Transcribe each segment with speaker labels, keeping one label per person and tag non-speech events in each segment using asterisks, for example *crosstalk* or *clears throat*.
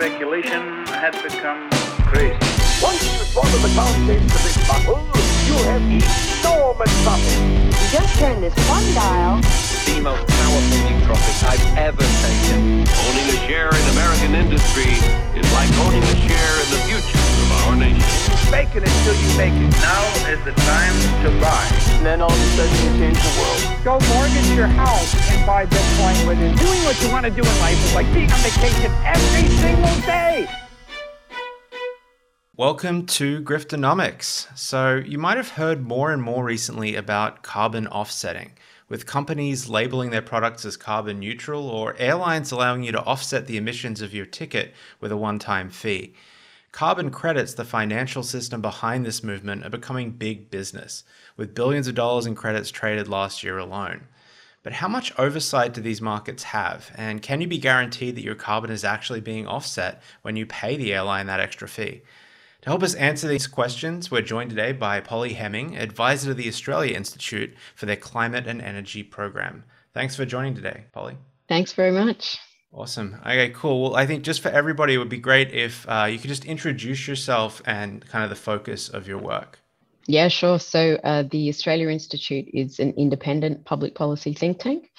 Speaker 1: speculation had become crazy.
Speaker 2: Once you've swallow the contents of this bottle, you have enormous profit.
Speaker 3: You just turn this one dial.
Speaker 4: The most powerful nootropic I've ever taken.
Speaker 5: Owning a share in American industry is like owning a share in the future of our nation.
Speaker 2: Fake it until you make it.
Speaker 1: Now is the time to buy.
Speaker 4: And then all of a sudden you change the world.
Speaker 6: Go mortgage your house and buy Bitcoin with it. Doing what you want to do in life is like being on vacation every single day.
Speaker 7: Welcome to Griftonomics. So, you might have heard more and more recently about carbon offsetting, with companies labeling their products as carbon neutral or airlines allowing you to offset the emissions of your ticket with a one time fee. Carbon credits, the financial system behind this movement, are becoming big business, with billions of dollars in credits traded last year alone. But how much oversight do these markets have? And can you be guaranteed that your carbon is actually being offset when you pay the airline that extra fee? To help us answer these questions, we're joined today by Polly Hemming, advisor to the Australia Institute for their Climate and Energy Program. Thanks for joining today, Polly.
Speaker 8: Thanks very much.
Speaker 7: Awesome. Okay, cool. Well, I think just for everybody, it would be great if uh, you could just introduce yourself and kind of the focus of your work.
Speaker 8: Yeah, sure. So, uh, the Australia Institute is an independent public policy think tank.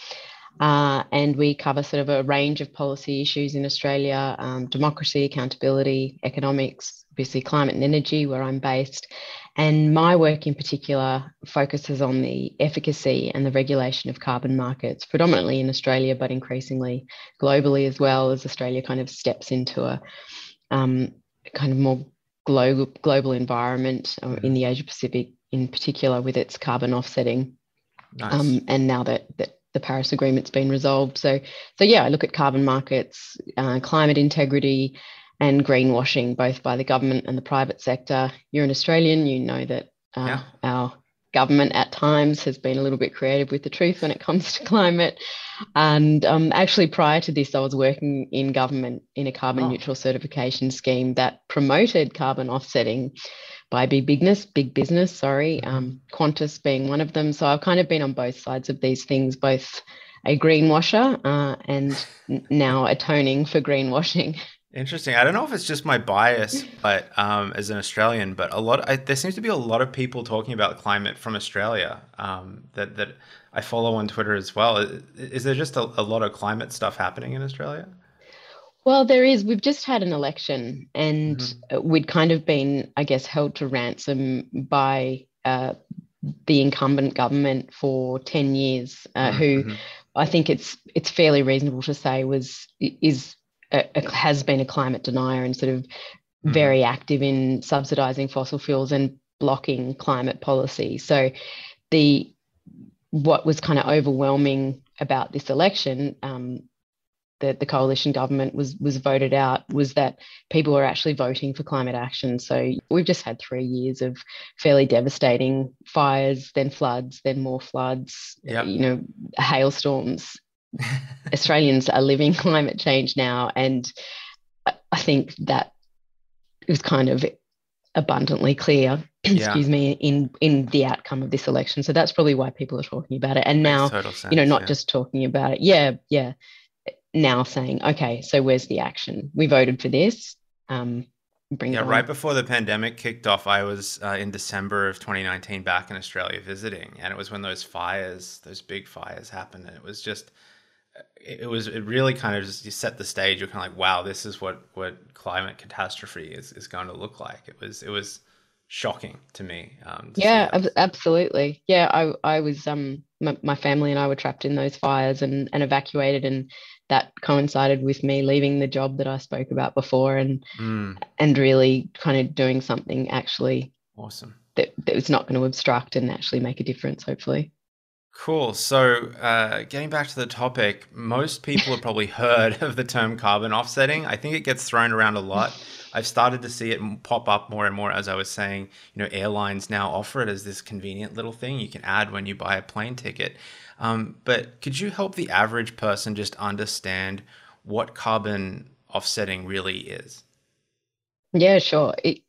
Speaker 8: Uh, and we cover sort of a range of policy issues in Australia um, democracy, accountability, economics, obviously climate and energy, where I'm based. And my work in particular focuses on the efficacy and the regulation of carbon markets, predominantly in Australia, but increasingly globally as well, as Australia kind of steps into a um, kind of more global, global environment uh, in the Asia Pacific, in particular, with its carbon offsetting.
Speaker 7: Nice.
Speaker 8: Um, and now that, that the Paris Agreement's been resolved. So, so yeah, I look at carbon markets, uh, climate integrity, and greenwashing, both by the government and the private sector. You're an Australian, you know that uh,
Speaker 7: Yeah.
Speaker 8: our government at times has been a little bit creative with the truth when it comes to *laughs* climate. And um, actually, prior to this, I was working in government in a carbon
Speaker 7: Oh.
Speaker 8: neutral certification scheme that promoted carbon offsetting by big business, big business, sorry, um, Qantas being one of them. So I've kind of been on both sides of these things, both a greenwasher uh, and now atoning for greenwashing. *laughs*
Speaker 7: Interesting. I don't know if it's just my bias, but um, as an Australian, but a lot I, there seems to be a lot of people talking about climate from Australia um, that that I follow on Twitter as well. Is, is there just a, a lot of climate stuff happening in Australia?
Speaker 8: Well, there is. We've just had an election, and we'd kind of been, I guess, held to ransom by uh, the incumbent government for ten years, uh, who
Speaker 7: Mhm.
Speaker 8: I think it's it's fairly reasonable to say was is a, a- has been a climate denier and sort of
Speaker 7: Mhm.
Speaker 8: very active in subsidizing fossil fuels and blocking climate policy. So the what was kind of overwhelming about this election, um, the, the coalition government was was voted out, was that people were actually voting for climate action. So we've just had three years of fairly devastating fires, then floods, then more floods,
Speaker 7: Yep.
Speaker 8: you know, hailstorms. *laughs* Australians are living *laughs* climate change now, and I- think that was kind of abundantly clear. *clears throat*
Speaker 7: Yeah.
Speaker 8: excuse me, in in the outcome of this election. So that's probably why people are talking about it. And now,
Speaker 7: sense.
Speaker 8: you know, not
Speaker 7: yeah.
Speaker 8: just talking about it. Yeah, yeah. Now saying, okay, so where's the action? We voted for this. Um, bring
Speaker 7: Yeah, right before the pandemic kicked off, I was uh, in December of 2019 back in Australia visiting, and it was when those fires, those big fires happened, and it was just, it, was, it really kind of just you set the stage. You're kind of like, wow, this is what what climate catastrophe is is going to look like. It was, it was shocking to me. Um, to
Speaker 8: Yeah, ab- absolutely. Yeah, I I was um my, my family and I were trapped in those fires and and evacuated, and that coincided with me leaving the job that I spoke about before, and
Speaker 7: Mm,
Speaker 8: and really kind of doing something actually
Speaker 7: awesome.
Speaker 8: that, that was not going to obstruct and actually make a difference. Hopefully.
Speaker 7: Cool. So, uh, getting back to the topic, most people have probably *laughs* heard of the term carbon offsetting. I think it gets thrown around a lot. I've started to see it pop up more and more as I was saying. You know, airlines now offer it as this convenient little thing you can add when you buy a plane ticket. Um, but could you help the average person just understand what carbon offsetting really is?
Speaker 8: Yeah, sure. It,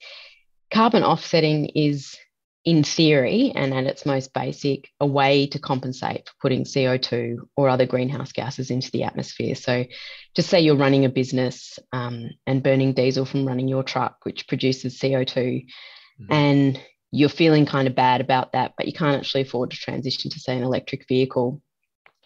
Speaker 8: carbon offsetting is in theory and at its most basic, a way to compensate for putting CO2 or other greenhouse gases into the atmosphere. So, just say you're running a business um, and burning diesel from running your truck, which produces CO2, mm-hmm. and you're feeling kind of bad about that, but you can't actually afford to transition to, say, an electric vehicle.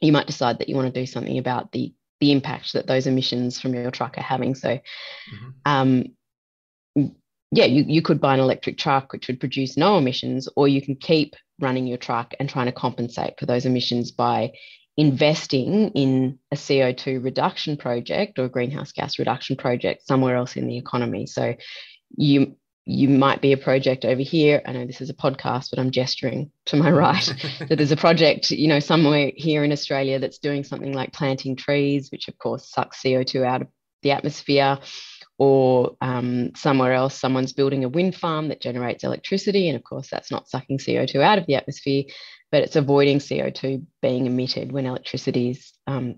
Speaker 8: You might decide that you want to do something about the the impact that those emissions from your truck are having. So, mm-hmm. um, yeah, you, you could buy an electric truck which would produce no emissions, or you can keep running your truck and trying to compensate for those emissions by investing in a CO2 reduction project or a greenhouse gas reduction project somewhere else in the economy. So you you might be a project over here. I know this is a podcast, but I'm gesturing to my right *laughs* that there's a project, you know, somewhere here in Australia that's doing something like planting trees, which of course sucks CO2 out of the atmosphere or um, somewhere else, someone's building a wind farm that generates electricity. And of course, that's not sucking CO2 out of the atmosphere, but it's avoiding CO2 being emitted when electricity is um,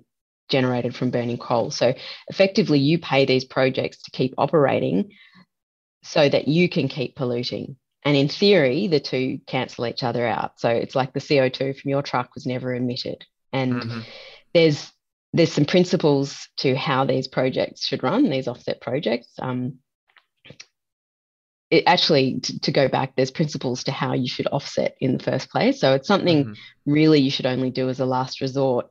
Speaker 8: generated from burning coal. So effectively, you pay these projects to keep operating so that you can keep polluting. And in theory, the two cancel each other out. So it's like the CO2 from your truck was never emitted. And mm-hmm. there's there's some principles to how these projects should run, these offset projects. Um, it actually, to, to, go back, there's principles to how you should offset in the first place. So it's something mm-hmm. really you should only do as a last resort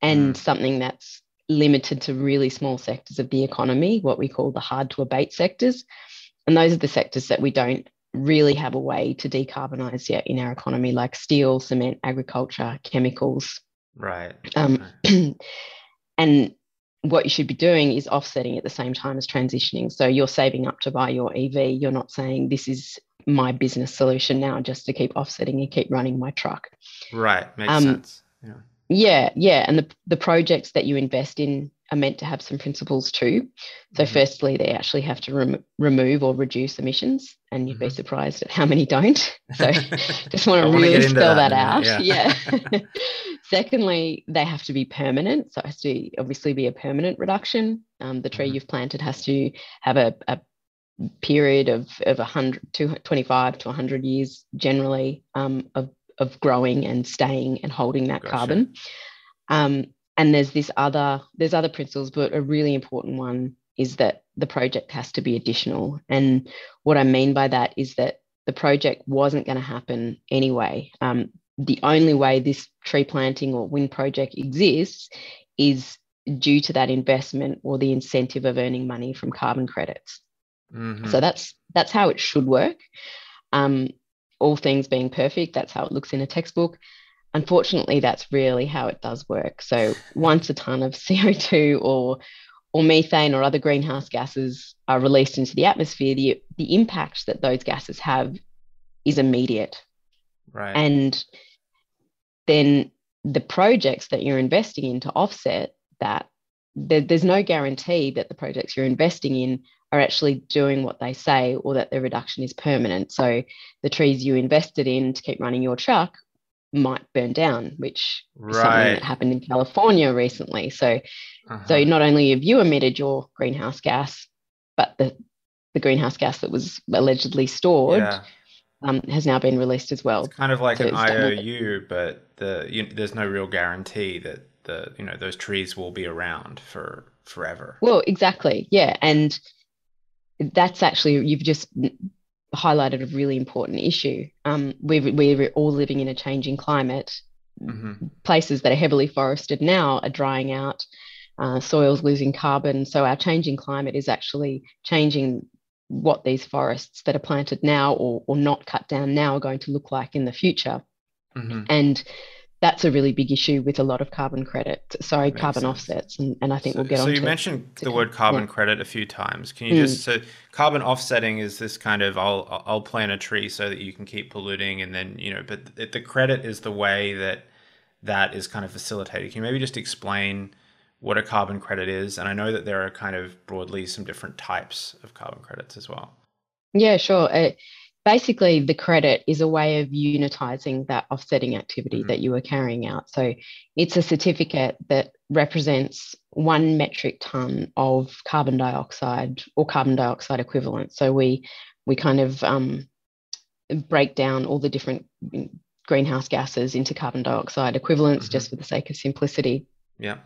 Speaker 8: and mm. something that's limited to really small sectors of the economy, what we call the hard to abate sectors. And those are the sectors that we don't really have a way to decarbonize yet in our economy, like steel, cement, agriculture, chemicals,
Speaker 7: Right.
Speaker 8: Um, *clears throat* and what you should be doing is offsetting at the same time as transitioning. So you're saving up to buy your EV. You're not saying this is my business solution now just to keep offsetting and keep running my truck.
Speaker 7: Right. Makes um, sense. Yeah.
Speaker 8: Yeah, yeah. And the, the projects that you invest in are meant to have some principles too. So, mm-hmm. firstly, they actually have to rem- remove or reduce emissions, and you'd mm-hmm. be surprised at how many don't. *laughs* So, *laughs* just want to really spell that, that out. Yeah. yeah. *laughs* Secondly, they have to be permanent. So, it has to obviously be a permanent reduction. Um, the tree mm-hmm. you've planted has to have a, a period of, of 100 to 25 to 100 years generally um, of, of growing and staying and holding that gotcha. carbon. Um, and there's this other there's other principles but a really important one is that the project has to be additional and what i mean by that is that the project wasn't going to happen anyway um, the only way this tree planting or wind project exists is due to that investment or the incentive of earning money from carbon credits mm-hmm. so that's that's how it should work um, all things being perfect that's how it looks in a textbook unfortunately, that's really how it does work. So *laughs* once a ton of *laughs* CO2 or or methane or other greenhouse gases are released into the atmosphere, the, the impact that those gases have is immediate.
Speaker 7: Right.
Speaker 8: And then the projects that you're investing in to offset that, there, there's no guarantee that the projects you're investing in are actually doing what they say or that the reduction is permanent. So the trees you invested in to keep running your truck might burn down, which right. something that happened in California recently. So, uh-huh. so not only have you emitted your greenhouse gas, but the the greenhouse gas that was allegedly stored yeah. um, has now been released as well.
Speaker 7: It's kind of like so an IOU, but the you, there's no real guarantee that the you know those trees will be around for forever.
Speaker 8: Well, exactly, yeah, and that's actually you've just highlighted a really important issue. Um, we're, we're all living in a changing climate. Mm-hmm. Places that are heavily forested now are drying out, uh, soils losing carbon. So our changing climate is actually changing what these forests that are planted now or, or not cut down now are going to look like in the future. Mm-hmm. And that's a really big issue with a lot of carbon credit, sorry, carbon sense. offsets. And, and I think
Speaker 7: so,
Speaker 8: we'll get
Speaker 7: on
Speaker 8: So
Speaker 7: you mentioned the word carbon yeah. credit a few times. Can you mm. just, so carbon offsetting is this kind of, I'll, I'll plant a tree so that you can keep polluting. And then, you know, but the credit is the way that that is kind of facilitated. Can you maybe just explain what a carbon credit is? And I know that there are kind of broadly some different types of carbon credits as well.
Speaker 8: Yeah, sure. Uh, basically the credit is a way of unitizing that offsetting activity mm-hmm. that you were carrying out so it's a certificate that represents one metric ton of carbon dioxide or carbon dioxide equivalent so we we kind of um, break down all the different greenhouse gases into carbon dioxide equivalents, just for the sake of simplicity.
Speaker 7: Yeah.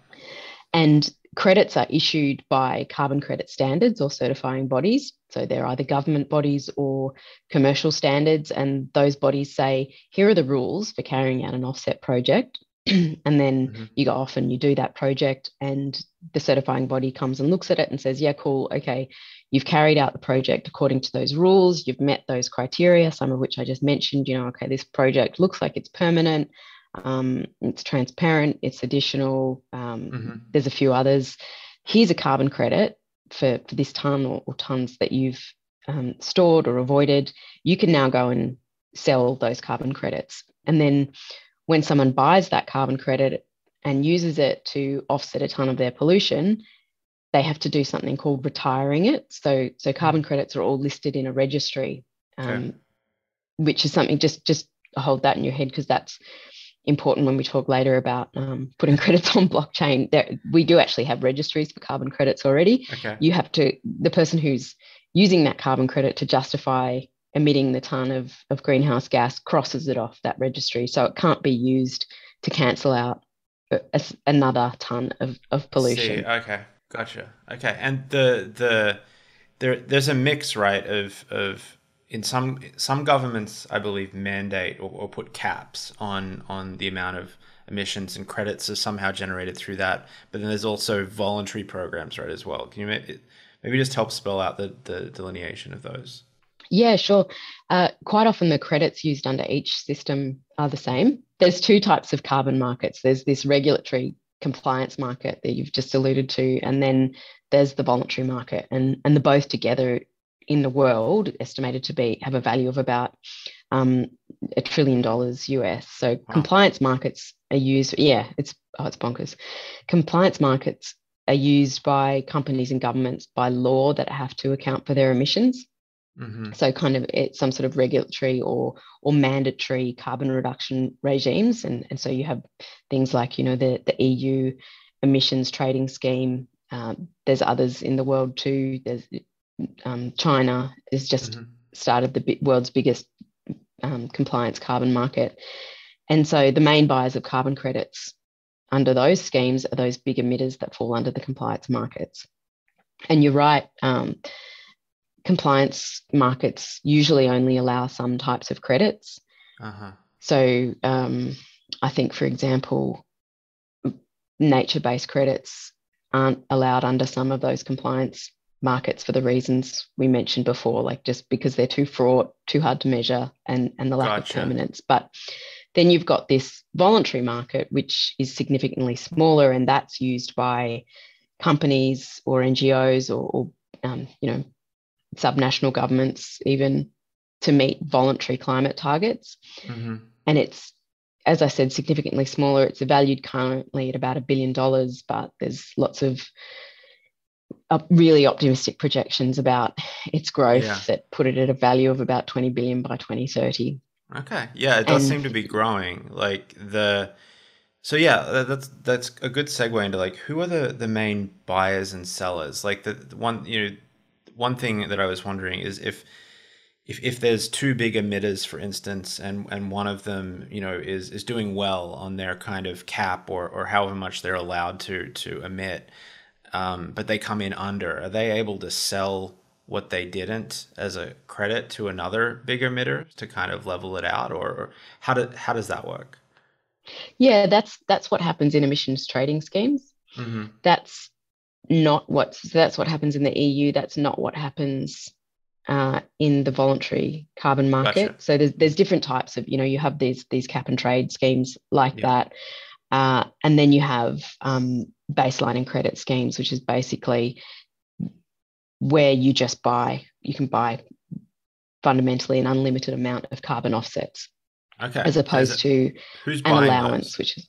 Speaker 8: And credits are issued by carbon credit standards or certifying bodies. So they're either government bodies or commercial standards. And those bodies say, here are the rules for carrying out an offset project. *clears throat* and then
Speaker 7: Mhm.
Speaker 8: you go off and you do that project, and the certifying body comes and looks at it and says, yeah, cool, okay, you've carried out the project according to those rules, you've met those criteria, some of which I just mentioned. You know, okay, this project looks like it's permanent, um, it's transparent, it's additional, um,
Speaker 7: Mhm.
Speaker 8: there's a few others. Here's a carbon credit for, for this ton or, or tons that you've um, stored or avoided. You can now go and sell those carbon credits. And then when someone buys that carbon credit and uses it to offset a ton of their pollution, they have to do something called retiring it. So, so carbon credits are all listed in a registry, um, which is something just just hold that in your head because that's important when we talk later about um, putting *laughs* credits on blockchain. There, we do actually have registries for carbon credits already.
Speaker 7: Okay.
Speaker 8: You have to the person who's using that carbon credit to justify emitting the ton of, of greenhouse gas crosses it off that registry, so it can't be used to cancel out a- another ton of, of pollution.
Speaker 7: See, okay, gotcha. Okay, and the the there there's a mix, right? Of of in some some governments, I believe, mandate or, or put caps on on the amount of emissions and credits are somehow generated through that. But then there's also voluntary programs, right, as well. Can you maybe, maybe just help spell out the the delineation of those?
Speaker 8: Yeah, sure. Uh, quite often, the credits used under each system are the same. There's two types of carbon markets. There's this regulatory compliance market that you've just alluded to, and then there's the voluntary market, and and the both together in the world estimated to be have a value of about um, a trillion dollars US. So compliance markets are used. Yeah, it's oh, it's bonkers. Compliance markets are used by companies and governments by law that have to account for their emissions.
Speaker 7: Mm-hmm.
Speaker 8: So kind of it's some sort of regulatory or or mandatory carbon reduction regimes, and and so you have things like you know the the EU emissions trading scheme. Um, there's others in the world too. There's um, China has just
Speaker 7: Mhm.
Speaker 8: started the world's biggest um, compliance carbon market, and so the main buyers of carbon credits under those schemes are those big emitters that fall under the compliance markets. And you're right. Um, compliance markets usually only allow some types of credits.
Speaker 7: Uh huh.
Speaker 8: So um, I think, for example, nature based credits aren't allowed under some of those compliance markets for the reasons we mentioned before, like just because they're too fraught, too hard to measure, and, and the lack
Speaker 7: Gotcha.
Speaker 8: of permanence. But then you've got this voluntary market, which is significantly smaller, and that's used by companies or NGOs or, or um, you know, subnational governments even to meet voluntary climate targets.
Speaker 7: Mm-hmm.
Speaker 8: And it's, as I said, significantly smaller. It's valued currently at about a billion dollars, but there's lots of really optimistic projections about its growth
Speaker 7: Yeah.
Speaker 8: that put it at a value of about 20 billion by 2030.
Speaker 7: Okay. Yeah, it does
Speaker 8: And-
Speaker 7: seem to be growing. Like the so yeah, that- that's that's a good segue into like who are the the main buyers and sellers? Like the, the one you know one thing that I was wondering is if if if there's two big emitters, for instance, and and one of them you know is is doing well on their kind of cap or or however much they're allowed to to emit, um, but they come in under, are they able to sell what they didn't as a credit to another big emitter to kind of level it out, or, how do, how does that work?
Speaker 8: Yeah, that's that's what happens in emissions trading schemes.
Speaker 7: Mm-hmm.
Speaker 8: That's not what so that's what happens in the EU. That's not what happens uh, in the voluntary carbon market.
Speaker 7: Gotcha.
Speaker 8: So there's there's different types of you know you have these these cap and trade schemes like
Speaker 7: Yeah.
Speaker 8: that, uh, and then you have um, baseline and credit schemes, which is basically where you just buy you can buy fundamentally an unlimited amount of carbon offsets
Speaker 7: Okay.
Speaker 8: as opposed
Speaker 7: it-
Speaker 8: to
Speaker 7: who's
Speaker 8: an allowance,
Speaker 7: those?
Speaker 8: which is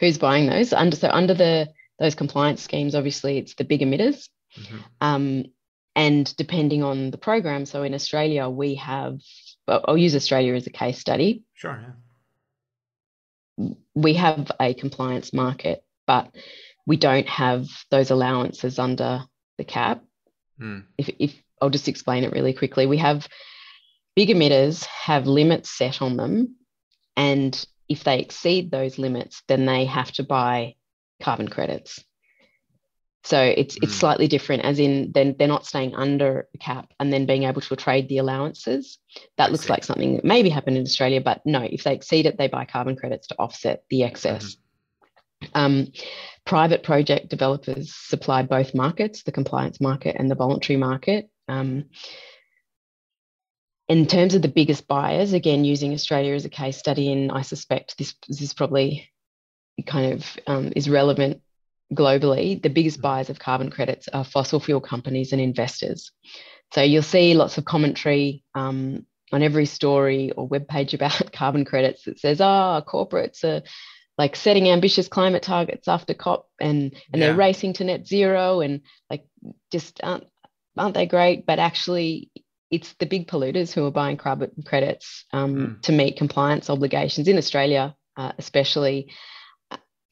Speaker 8: who's buying those under so under the those compliance schemes. Obviously, it's the big emitters,
Speaker 7: Mhm.
Speaker 8: um, and depending on the program. So in Australia, we have I'll use Australia as a case study.
Speaker 7: Sure. Yeah.
Speaker 8: We have a compliance market, but we don't have those allowances under the cap.
Speaker 7: Mm.
Speaker 8: If, if I'll just explain it really quickly, we have big emitters have limits set on them. And if they exceed those limits, then they have to buy carbon credits. So it's mm. it's hmm. slightly different, as in then they're not staying under the cap and then being able to trade the allowances. That I looks see. like something that maybe happened in Australia, but no, if they exceed it, they buy carbon credits to offset the excess. Mm-hmm. Um, private project developers supply both markets, the compliance market and the voluntary market. Um, in terms of the biggest buyers, again, using Australia as a case study, and I suspect this, this is probably kind of um, is relevant globally, the biggest buyers of carbon credits are fossil fuel companies and investors. So you'll see lots of commentary um, on every story or web page about *laughs* carbon credits that says, oh, corporates are like setting ambitious climate targets after COP and, and yeah. they're racing to net zero and like just aren't, aren't they great? But actually, it's the big polluters who are buying carbon credits um, mm. to meet compliance obligations in Australia, uh, especially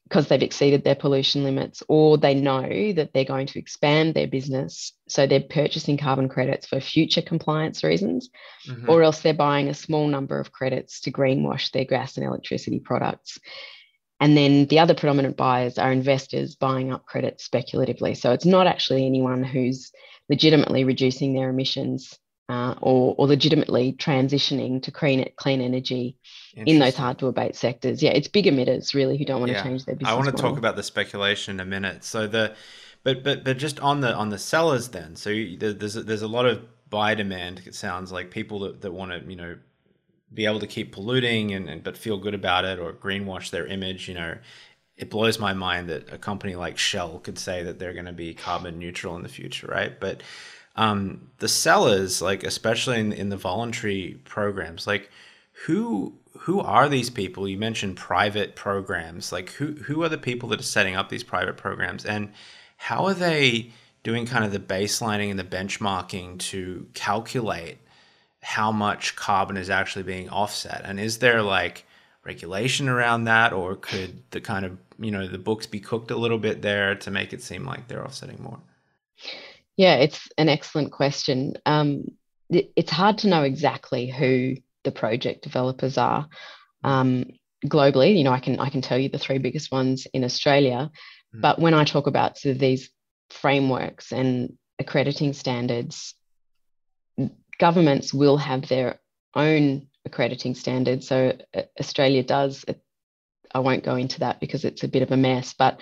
Speaker 8: because they've exceeded their pollution limits or they know that they're going to expand their business. So they're purchasing carbon credits for future compliance reasons, mm-hmm. or else they're buying a small number of credits to greenwash their gas and electricity products. And then the other predominant buyers are investors buying up credits speculatively. So it's not actually anyone who's legitimately reducing their emissions uh, or, or legitimately transitioning to clean, clean energy in those hard to abate sectors. Yeah, it's big emitters really who don't want yeah. to change their business.
Speaker 7: I want to
Speaker 8: model.
Speaker 7: talk about the speculation in a minute. So the, but but but just on the on the sellers then. So there's a, there's a lot of buy demand. It sounds like people that, that want to you know be able to keep polluting and, and but feel good about it or greenwash their image. You know, it blows my mind that a company like Shell could say that they're going to be carbon neutral in the future, right? But um, the sellers, like especially in, in the voluntary programs, like who who are these people? You mentioned private programs. Like who who are the people that are setting up these private programs, and how are they doing kind of the baselining and the benchmarking to calculate how much carbon is actually being offset? And is there like regulation around that, or could the kind of you know the books be cooked a little bit there to make it seem like they're offsetting more?
Speaker 8: Yeah, it's an excellent question. Um, it, it's hard to know exactly who the project developers are um, globally. You know, I can I can tell you the three biggest ones in Australia, mm. but when I talk about sort of these frameworks and accrediting standards, governments will have their own accrediting standards. So uh, Australia does. I won't go into that because it's a bit of a mess, but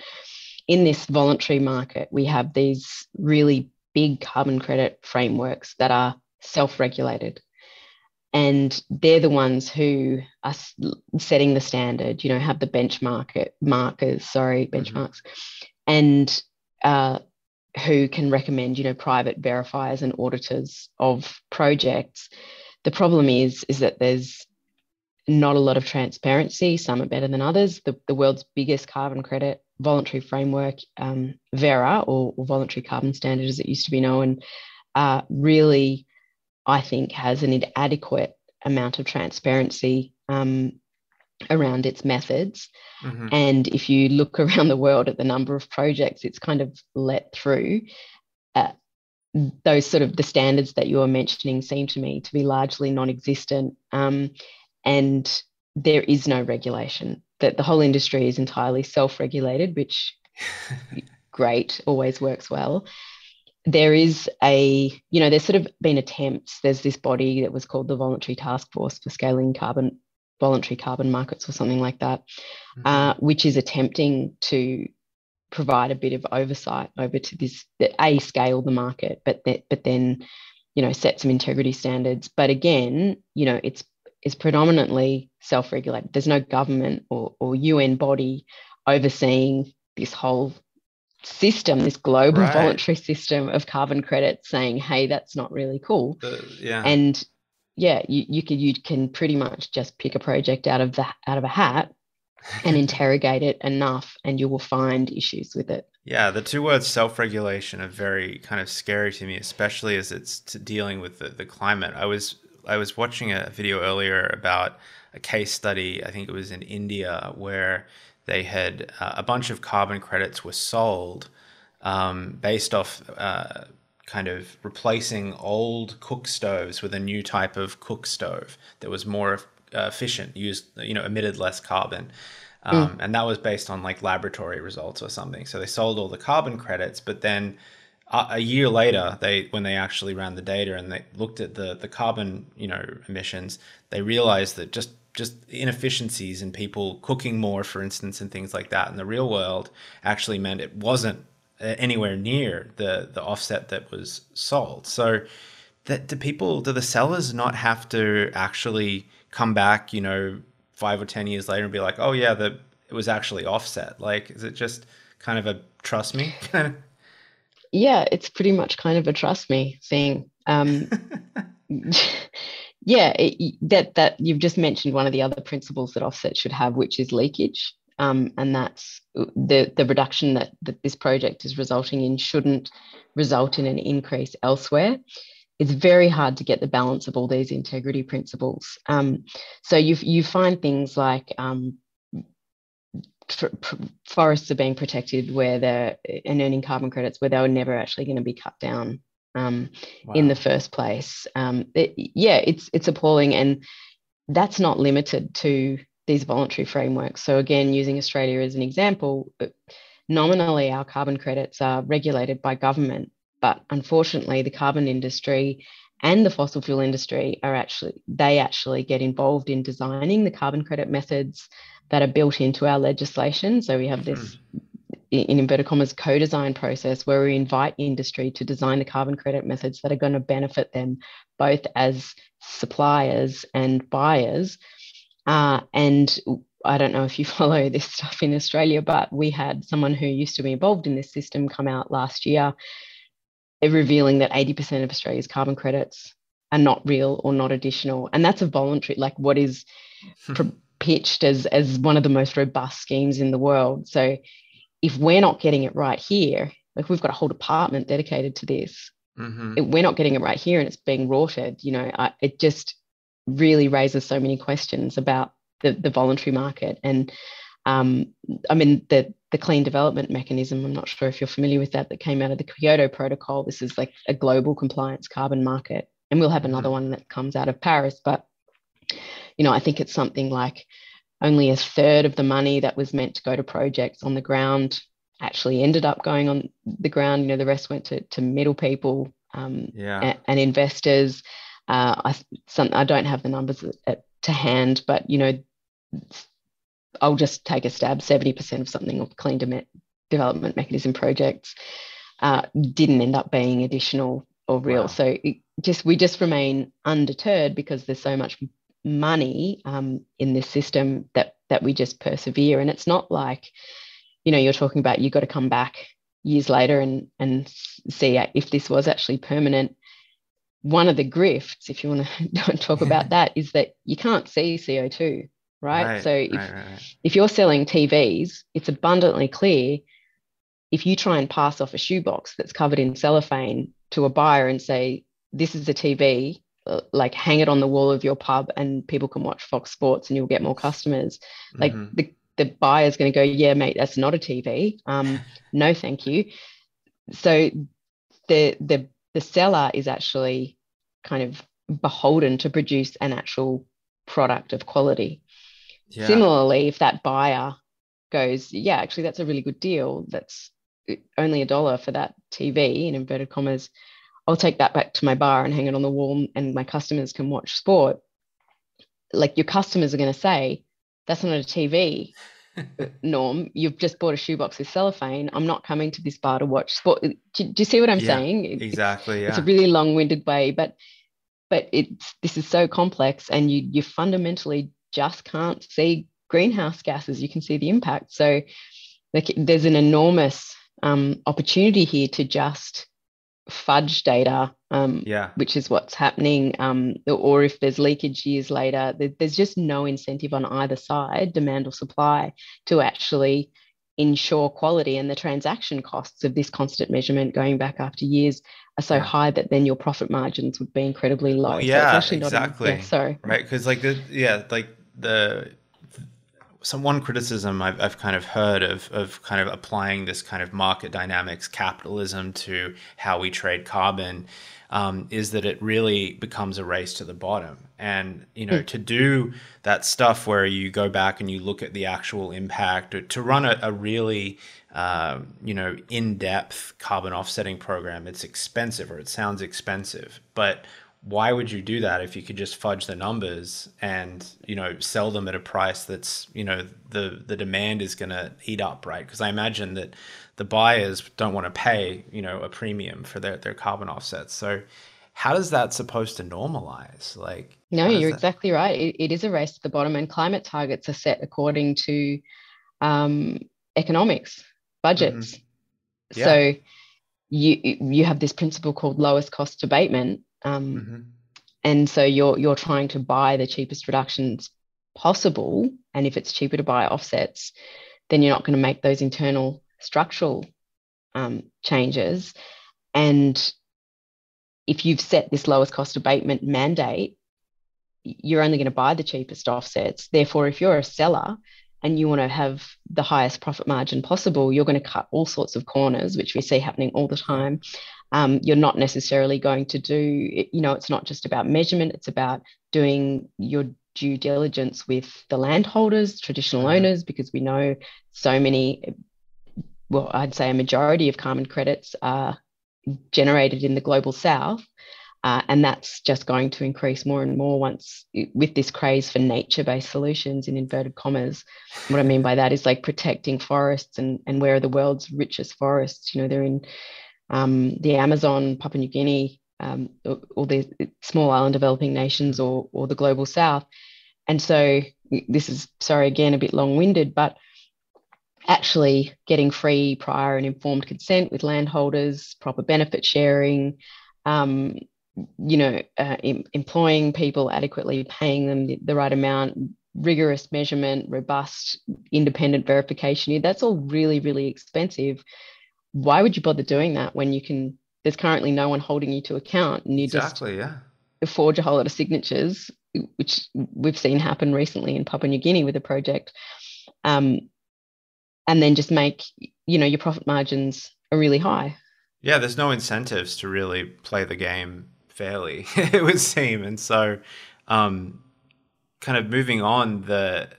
Speaker 8: in this voluntary market, we have these really big carbon credit frameworks that are self regulated. And they're the ones who are setting the standard, you know, have the benchmark markers, sorry, mm-hmm. benchmarks, mm-hmm. and uh, who can recommend, you know, private verifiers and auditors of projects. The problem is, is that there's not a lot of transparency. Some are better than others. The, the world's biggest carbon credit voluntary framework, um, Verra, or, or, voluntary carbon standard as it used to be known, uh, really, I think, has an inadequate amount of transparency um, around its methods. Mm-hmm. And if you look *laughs* around the world at the number of projects it's kind of let through, uh, those sort of the standards that you were mentioning seem to me to be largely non-existent um, and there is no regulation that the whole industry is entirely self-regulated, which *laughs* great, always works well. There is a, you know, there's sort of been attempts. There's this body that was called the Voluntary Task Force for Scaling Carbon Voluntary Carbon Markets or something like that, mm-hmm. uh, which is attempting to provide a bit of oversight over to this that a scale the market, but that but then, you know, set some integrity standards. But again, you know, it's is predominantly self-regulated. There's no government or, or UN body overseeing this whole system, this global right. voluntary system of carbon credits saying, hey, that's not really cool. Uh,
Speaker 7: yeah.
Speaker 8: And yeah, you, you can you can pretty much just pick a project out of the out of a hat and *laughs* interrogate it enough and you will find issues with it.
Speaker 7: Yeah, the two words self-regulation are very kind of scary to me, especially as it's dealing with the, the climate. I was I was watching a video earlier about a case study. I think it was in India where they had uh, a bunch of carbon credits were sold um, based off uh, kind of replacing old cook stoves with a new type of cook stove that was more uh, efficient, used you know emitted less carbon. Um, mm. And that was based on like laboratory results or something. So they sold all the carbon credits, but then a, a year later, they when they actually ran the data and they looked at the the carbon you know emissions, they realized that just just inefficiencies in people cooking more, for instance, and things like that in the real world actually meant it wasn't anywhere near the the offset that was sold. So that do people do the sellers not have to actually come back, you know, five or ten years later and be like, oh yeah, the it was actually offset. Like, is it just kind of a trust me kind *laughs* of?
Speaker 8: Yeah, it's pretty much kind of a trust me thing. Um, *laughs* *laughs* yeah, it, that that you've just mentioned one of the other principles that offset should have, which is leakage. Um, and that's uh, the the reduction that, that this project is resulting in shouldn't result in an increase elsewhere. It's very hard to get the balance of all these integrity principles. Um, so you you find things like um, forests are being protected where they're and earning carbon credits where they were never actually going to be cut down um, wow. in the first place. Um, it, yeah, it's it's appalling, and that's not limited to these voluntary frameworks. So again, using Australia as an example, uh, nominally our carbon credits are regulated by government, but unfortunately, the carbon industry and the fossil fuel industry are actually they actually get involved in designing the carbon credit methods that are built into our legislation. So we have this hmm in inverted commas co-design process where we invite industry to design the carbon credit methods that are going to benefit them both as suppliers and buyers uh, and I don't know if you *laughs* follow this stuff in Australia, but we had someone who used to be involved in this system come out last year revealing that 80% of Australia's carbon credits are not real or not additional. And that's a voluntary, like what is hmm. pitched as, as one of the most robust schemes in the world. So if we're not getting it right here, like we've got a whole department dedicated to this, mm-hmm. we're not getting it right here and it's being rorted, you know, I, it just really raises so many questions about the, the voluntary market. And um, I mean, the, the clean development mechanism, I'm not sure if you're familiar with that, that came out of the Kyoto Protocol. This is like a global compliance carbon market. And we'll have another mm-hmm. one that comes out of Paris. But, you know, I think it's something like only a third of the money that was meant to go to projects on the ground actually ended up going on the ground. You know, the rest went to, to middle people um, yeah. and, and, investors. Uh, I, some, I don't have the numbers at, to hand, but, you know, I'll just take a stab 70% of something of clean de- development mechanism projects uh, didn't end up being additional or real. Wow. So just we just remain undeterred because there's so much money um, in this system that that we just persevere and it's not like you know you're talking about you've got to come back years later and and see if this was actually permanent one of the grifts if you want *laughs* to talk about that is that you can't see co2 right, right so if, right, right, if you're selling tvs it's abundantly clear if you try and pass off a shoebox that's covered in cellophane to a buyer and say this is a tv uh, like hang it on the wall of your pub and people can watch Fox Sports and you'll get more customers. Like mm-hmm. the the buyer's going to go, yeah, mate, that's not a TV. Um, no, thank you. So the the the seller is actually kind of beholden to produce an actual product of quality. Yeah. Similarly, if that buyer goes, yeah, actually, that's a really good deal. That's only a dollar for that TV in inverted commas I'll take that back to my bar and hang it on the wall and my customers can watch sport. Like your customers are going to say, that's not a TV, *laughs* Norm. You've just bought a shoebox with cellophane. I'm not coming to this bar to watch sport. Do, do you see what I'm
Speaker 7: yeah,
Speaker 8: saying?
Speaker 7: Exactly. Yeah.
Speaker 8: It's a really long-winded way, but but it's this is so complex and you you fundamentally just can't see greenhouse gases. You can see the impact. So like there's an enormous um, opportunity here to just fudge data, um,
Speaker 7: yeah.
Speaker 8: which is what's happening, um, or if there's leakage years later, there's just no incentive on either side, demand or supply, to actually ensure quality. And the transaction costs of this constant measurement going back after years are so high that then your profit margins would be incredibly low.
Speaker 7: Well, yeah, so exactly. yeah, sorry. Right, because like the yeah, like the some one criticism I've, I've kind of heard of of kind of applying this kind of market dynamics capitalism to how we trade carbon um, is that it really becomes a race to the bottom. And you know, mm. to do that stuff where you go back and you look at the actual impact, or to run a, a really uh, you know in-depth carbon offsetting program, it's expensive or it sounds expensive, but why would you do that if you could just fudge the numbers and you know sell them at a price that's you know the the demand is going to eat up right? Because i imagine that the buyers don't want to pay you know a premium for their their carbon offsets. So how does that supposed to normalize? Like
Speaker 8: no you're that... exactly right. It, it is a race to the bottom and climate targets are set according to um, economics budgets. Mm-hmm. yeah. so you you have this principle called lowest cost abatement um, mm-hmm. And so you're you're trying to buy the cheapest reductions possible, and if it's cheaper to buy offsets, then you're not going to make those internal structural um, changes. And if you've set this lowest cost abatement mandate, you're only going to buy the cheapest offsets. Therefore, if you're a seller and you want to have the highest profit margin possible, you're going to cut all sorts of corners, which we see happening all the time um, you're not necessarily going to do, you know, it's not just about measurement, it's about doing your due diligence with the landholders, traditional mm-hmm. owners, because we know so many, well, I'd say a majority of carbon credits are generated in the global south. Uh, and that's just going to increase more and more once with this craze for nature-based solutions in inverted commas. What I mean by that is like protecting forests and, and where are the world's richest forests? You know, they're in um, the Amazon, Papua New Guinea, um, or the small island developing nations or, or the global south. And so this is, sorry, again, a bit long winded, but actually getting free, prior, and informed consent with landholders, proper benefit sharing, um, you know, uh, em- employing people adequately, paying them the, the, right amount, rigorous measurement, robust, independent verification. That's all really, really expensive why would you bother doing that when you can there's currently no one holding you to account and you
Speaker 7: exactly,
Speaker 8: just
Speaker 7: yeah.
Speaker 8: forge a whole lot of signatures which we've seen happen recently in papua new guinea with a project. Um, and then just make you know your profit margins are really high.
Speaker 7: Yeah there's no incentives to really play the game fairly *laughs* it would seem. And so um, kind of moving on the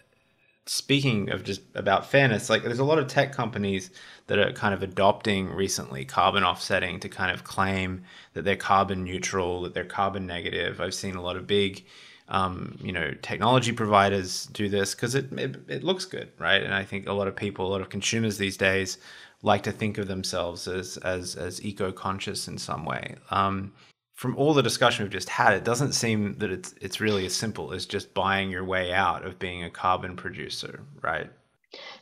Speaker 7: speaking of just about fairness like there's a lot of tech companies that are kind of adopting recently carbon offsetting to kind of claim that they're carbon neutral, that they're carbon negative. I've seen a lot of big, um, you know, technology providers do this because it, it, it looks good, right? And I think a lot of people, a lot of consumers these days like to think of themselves as as as eco conscious in some way. Um, from all the discussion we've just had, it doesn't seem that it's it's really as simple as just buying your way out of being a carbon producer, right?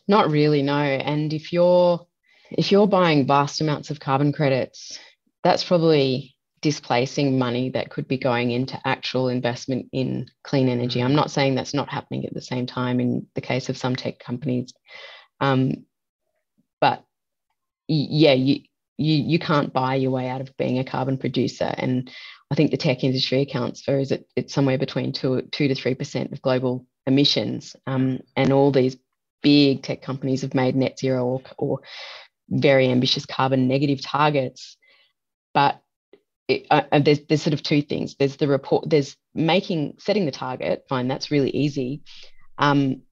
Speaker 8: Not really, no. And if you're if you're buying vast amounts of carbon credits, that's probably displacing money that could be going into actual investment in clean energy. I'm not saying that's not happening at the same time in the case of some tech companies, um, but yeah, you, you you can't buy your way out of being a carbon producer. And I think the tech industry accounts for is it it's somewhere between two two to three percent of global emissions. Um, and all these big tech companies have made net zero or, or very ambitious carbon negative targets. But it, uh, uh, there's, there's sort of two things. There's the report, there's making, setting the target, fine, that's really easy. Um,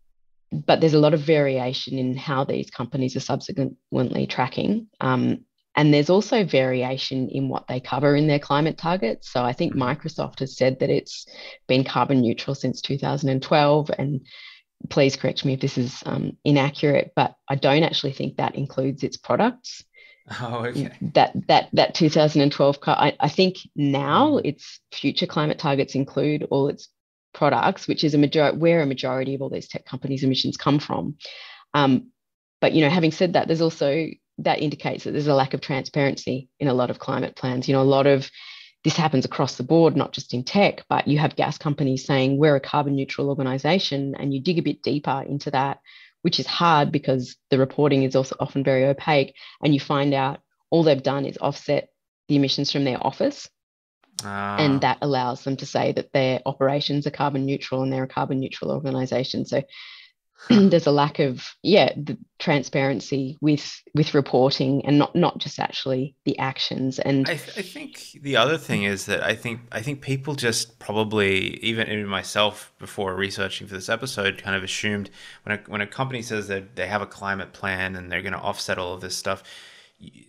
Speaker 8: but there's a lot of variation in how these companies are subsequently tracking. Um, and there's also variation in what they cover in their climate targets. So I think Microsoft has said that it's been carbon neutral since 2012, and please correct me if this is um, inaccurate, but I don't actually think that includes its products. *laughs*
Speaker 7: Oh, okay.
Speaker 8: That that that 2012 I, I think now mm. its future climate targets include all its products, which is a majority where a majority of all these tech companies' emissions come from. Um, but you know, having said that, there's also that indicates that there's a lack of transparency in a lot of climate plans. You know, a lot of this happens across the board, not just in tech, but you have gas companies saying we're a carbon neutral organization, and you dig a bit deeper into that, which is hard because the reporting is also often very opaque, and you find out all they've done is offset the emissions from their office. Ah. And that allows them to say that their operations are carbon neutral and they're a carbon neutral organization. So Hmm. there's a lack of yeah the transparency with with reporting and not not just actually the actions and
Speaker 7: I, th- I think the other thing is that I think I think people just probably even even myself before researching for this episode kind of assumed when a when a company says that they have a climate plan and they're going to offset all of this stuff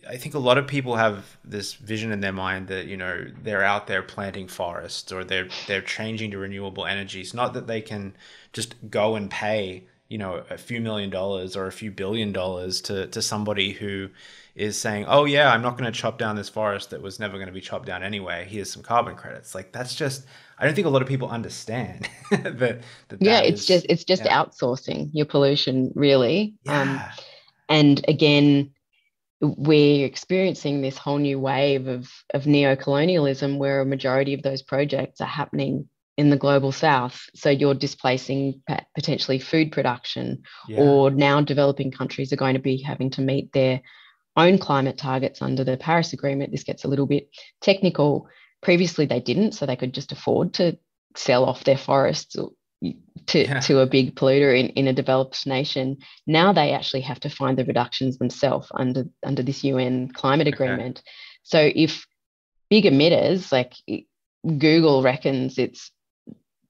Speaker 7: I think a lot of people have this vision in their mind that you know they're out there planting forests or they're they're changing to renewable energies. Not that they can just go and pay you know a few million dollars or a few billion dollars to to somebody who is saying, "Oh yeah, I'm not going to chop down this forest that was never going to be chopped down anyway. Here's some carbon credits." Like that's just I don't think a lot of people understand *laughs* that, that.
Speaker 8: Yeah,
Speaker 7: that
Speaker 8: it's
Speaker 7: is-
Speaker 8: just it's just
Speaker 7: yeah.
Speaker 8: outsourcing your pollution, really. Um,
Speaker 7: Yeah.
Speaker 8: and again, we're experiencing this whole new wave of of neo-colonialism, where a majority of those projects are happening in the global south. So you're displacing potentially food production,
Speaker 7: Yeah.
Speaker 8: or now developing countries are going to be having to meet their own climate targets under the Paris Agreement. This gets a little bit technical. Previously, they didn't, so they could just afford to sell off their forests to,
Speaker 7: Yeah.
Speaker 8: to a big polluter in, in a developed nation. Now they actually have to find the reductions themselves under under this UN climate
Speaker 7: Okay.
Speaker 8: agreement. So if big emitters like Google reckons it's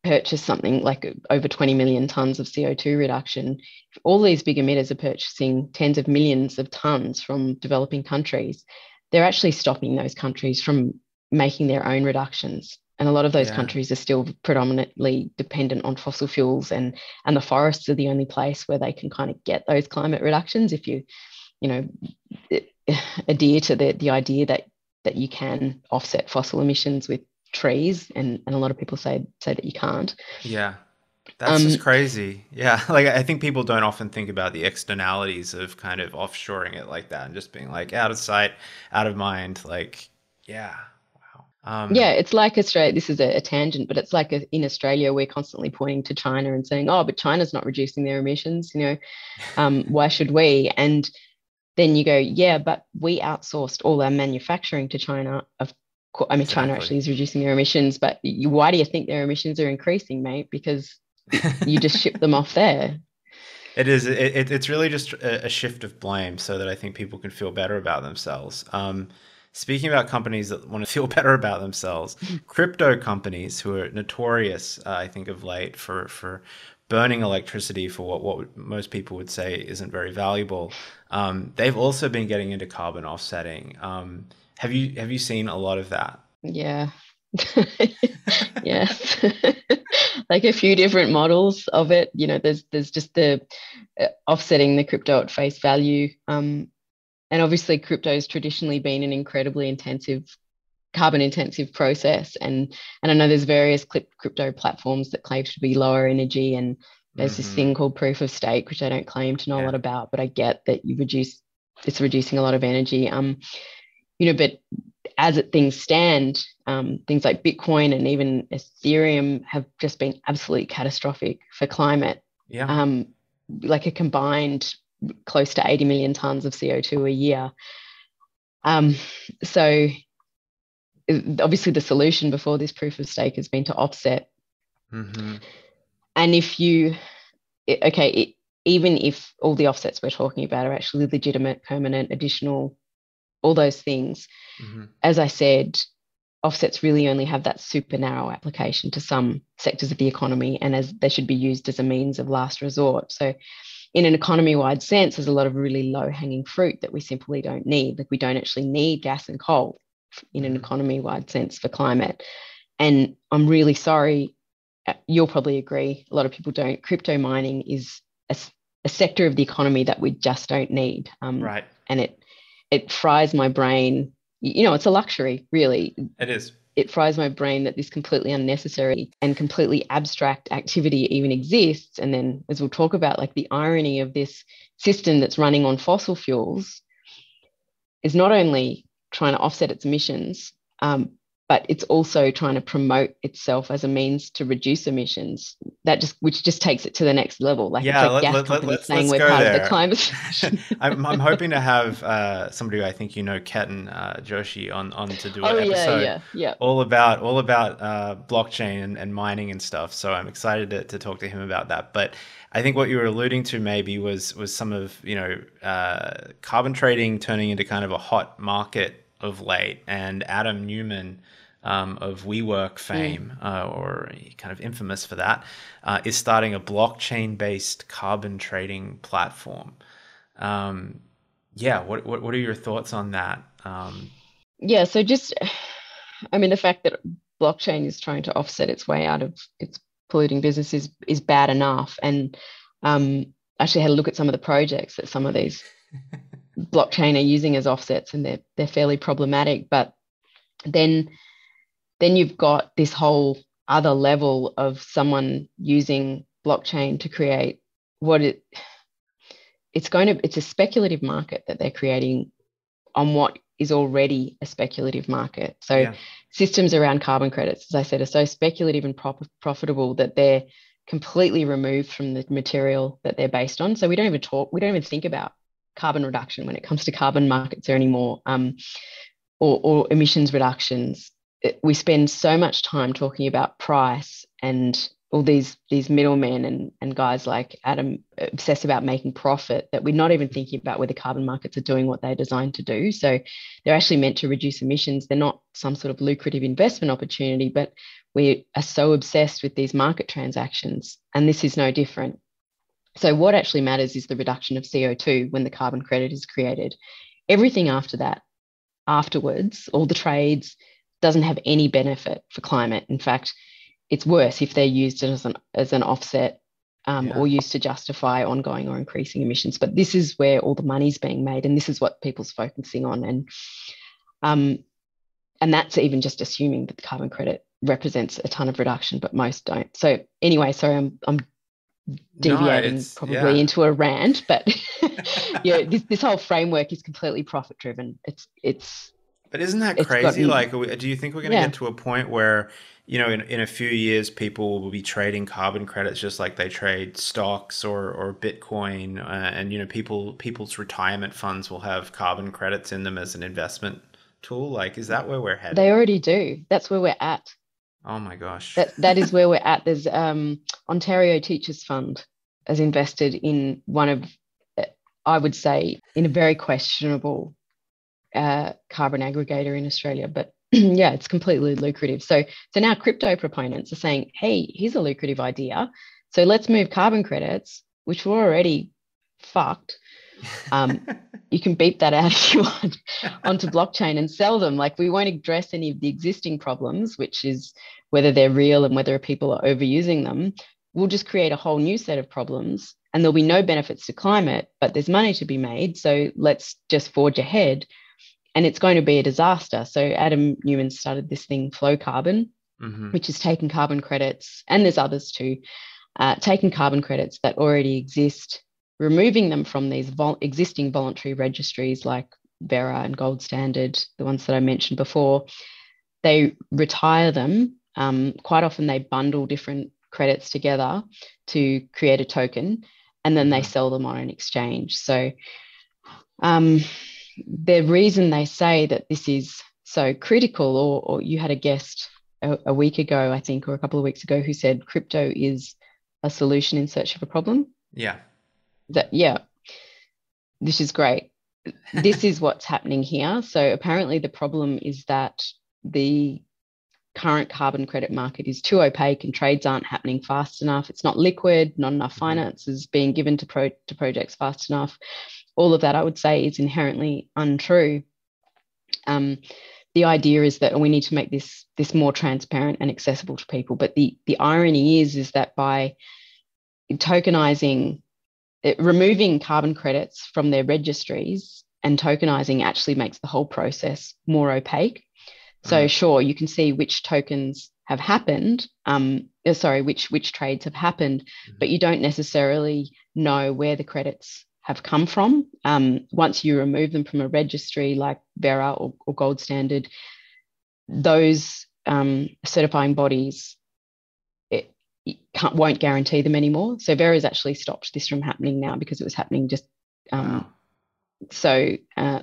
Speaker 8: purchased something like over 20 million tons of CO2 reduction. If all these big emitters are purchasing tens of millions of tons from developing countries, they're actually stopping those countries from making their own reductions. And a lot of those
Speaker 7: Yeah.
Speaker 8: countries are still predominantly dependent on fossil fuels and and the forests are the only place where they can kind of get those climate reductions if you, you know, *sighs* adhere to the, the idea that that you can offset fossil emissions with trees and, and a lot of people say say that you can't
Speaker 7: Yeah. That's just
Speaker 8: Um,
Speaker 7: crazy. Yeah. *laughs* Like I think people don't often think about the externalities of kind of offshoring it like that and just being like out of sight, out of mind. Like, yeah. Wow. Um,
Speaker 8: yeah it's like australia this is a, a tangent but it's like a, in australia we're constantly pointing to china and saying oh but china's not reducing their emissions you know *laughs* um, why should we and then you go yeah but we outsourced all our manufacturing to china of i mean china actually is reducing their emissions but you, why do you think their emissions are increasing mate because you just ship them off there *laughs*
Speaker 7: It is. It, it, it's really just a, a shift of blame so that I think people can feel better about themselves. Um, speaking about companies that want to feel *laughs* better about themselves, *laughs* crypto companies who are notorious, uh, I think, of late for for burning electricity for what what most people would say isn't very valuable. Um, they've also been getting into carbon offsetting. Um, have you have you seen a lot of that?
Speaker 8: Yeah. *laughs* yes. *laughs* like a few different models of it. You know, there's there's just the uh, offsetting the crypto at face value. Um, and obviously crypto has traditionally been an incredibly intensive carbon intensive process and and I know there's various crypto platforms that claim to be lower energy and there's this
Speaker 7: Mhm.
Speaker 8: thing called proof of stake which I don't claim to know a lot about but I get that you reduce it's reducing a lot of energy um you know but as it things stand, um, things like Bitcoin and even Ethereum have just been absolutely catastrophic for climate.
Speaker 7: Yeah.
Speaker 8: Um, like a combined close to 80 million tons of CO2 a year. Um, so obviously the solution before this proof of stake has been to offset.
Speaker 7: hmm
Speaker 8: And if you, okay, it, even if all the offsets we're talking about are actually legitimate, permanent, additional, all those things,
Speaker 7: hmm
Speaker 8: as I said, offsets really only have that super narrow application to some sectors of the economy and as they should be used as a means of last resort. So in an economy wide sense, there's a lot of really low hanging fruit that we simply don't need. Like we don't actually need gas and coal in an
Speaker 7: Mhm.
Speaker 8: economy wide sense for climate. And I'm really sorry, uh, you'll probably agree, a lot of people don't. Crypto mining is a sector of the economy that we just don't need. Um,
Speaker 7: Right.
Speaker 8: and it it fries my brain. You know it's a luxury really.
Speaker 7: It is.
Speaker 8: it fries my brain that this completely unnecessary and completely abstract activity even exists. And then as we'll talk about like the irony of this system that's running on fossil fuels is not only trying to offset its emissions um, but it's also trying to promote itself as a means to reduce emissions. That just which just takes it to the next level. Like
Speaker 7: Yeah,
Speaker 8: it's like
Speaker 7: let-
Speaker 8: gas
Speaker 7: let- let-
Speaker 8: companies saying we're part of the climate. *laughs*
Speaker 7: I'm, I'm *laughs* hoping to have uh, somebody who I think you know, Ketan uh, Joshi, on on to do an
Speaker 8: oh yeah,
Speaker 7: episode
Speaker 8: yeah, yeah.
Speaker 7: all about all about uh, blockchain and, and mining and stuff. So I'm excited to, to talk to him about that. But I think what you were alluding to maybe was was some of you know uh, carbon trading turning into kind of a hot market of late, and Adam Neumann. Um, of WeWork fame, uh, or kind of infamous for that, uh, is starting a blockchain-based carbon trading platform. Um, yeah, what, what what are your thoughts on that? Um,
Speaker 8: Yeah, so just, I mean, the fact that blockchain is trying to offset its way out of its polluting business is is bad enough. And um, actually had a look at some of the projects that some of these *laughs* blockchain are using as offsets, and they're they're fairly problematic. But then then you've got this whole other level of someone using blockchain to create what it it's going to it's a speculative market that they're creating on what is already a speculative market. So
Speaker 7: Yeah.
Speaker 8: systems around carbon credits, as I said, are so speculative and prop- profitable that they're completely removed from the material that they're based on. So we don't even talk, we don't even think about carbon reduction when it comes to carbon markets anymore, um, or, or emissions reductions. We spend so much time talking about price and all these these middlemen and, and guys like Adam obsess about making profit that we're not even thinking about whether carbon markets are doing what they're designed to do. So they're actually meant to reduce emissions. They're not some sort of lucrative investment opportunity, but we are so obsessed with these market transactions, and this is no different. So what actually matters is the reduction of CO2 when the carbon credit is created. Everything after that, afterwards, all the trades doesn't have any benefit for climate. In fact, it's worse if they're used as an as an offset um,
Speaker 7: Yeah.
Speaker 8: or used to justify ongoing or increasing emissions. But this is where all the money's being made, and this is what people's focusing on. And um, and that's even just assuming that the carbon credit represents a ton of reduction, but most don't. So anyway, sorry, I'm I'm deviating
Speaker 7: it's-
Speaker 8: probably
Speaker 7: yeah.
Speaker 8: into a rant, but *laughs* *laughs* yeah, this this whole framework is completely profit driven. It's it's
Speaker 7: But isn't that
Speaker 8: It's
Speaker 7: crazy? Like, we- do you think we're going to
Speaker 8: Yeah.
Speaker 7: get to a point where, you know, in, in a few years, people will be trading carbon credits just like they trade stocks or, or Bitcoin, uh, and you know, people people's retirement funds will have carbon credits in them as an investment tool? Like, is that where we're headed?
Speaker 8: they already do. That's where we're at.
Speaker 7: oh my gosh!
Speaker 8: That that is where we're at. There's um, Ontario Teachers Fund has invested in one of, I would say, in a very questionable uh, carbon aggregator in Australia, but *clears throat* yeah, it's completely lucrative. So so now crypto proponents are saying, hey, here's a lucrative idea. So let's move carbon credits, which were already fucked. Um, *laughs* you can beep that out if you want *laughs* onto blockchain and sell them. Like we won't address any of the existing problems, which is whether they're real and whether people are overusing them. We'll just create a whole new set of problems and there'll be no benefits to climate, but there's money to be made. So let's just forge ahead. And it's going to be a disaster. So Adam Neumann started this thing, Flow Carbon,
Speaker 7: hmm
Speaker 8: which is taking carbon credits, and there's others too, uh, taking carbon credits that already exist, removing them from these vol- existing voluntary registries like Verra and Gold Standard, the ones that I mentioned before. They retire them. Um, quite often, they bundle different credits together to create a token, and then they
Speaker 7: Mhm.
Speaker 8: sell them on an exchange. So, um, the reason they say that this is so critical, or, or you had a guest a, a week ago, I think, or a couple of weeks ago, who said crypto is a solution in search of a problem.
Speaker 7: Yeah.
Speaker 8: That yeah, this is great. This *laughs* is what's happening here. So apparently, the problem is that the current carbon credit market is too opaque and trades aren't happening fast enough. It's not liquid, not enough
Speaker 7: Mhm.
Speaker 8: finances being given to pro- to projects fast enough. All of that, I would say, is inherently untrue. Um, the idea is that we need to make this this more transparent and accessible to people. But the the irony is is that by tokenizing, it, removing carbon credits from their registries and tokenizing actually makes the whole process more opaque. So
Speaker 7: Mm.
Speaker 8: sure, you can see which tokens have happened. Um, uh, sorry, which which trades have happened, but you don't necessarily know where the credits have come from. Um, once you remove them from a registry like Verra or, or Gold Standard, those um, certifying bodies it, it can't, won't guarantee them anymore. So Verra's actually stopped this from happening now because it was happening just um, so uh,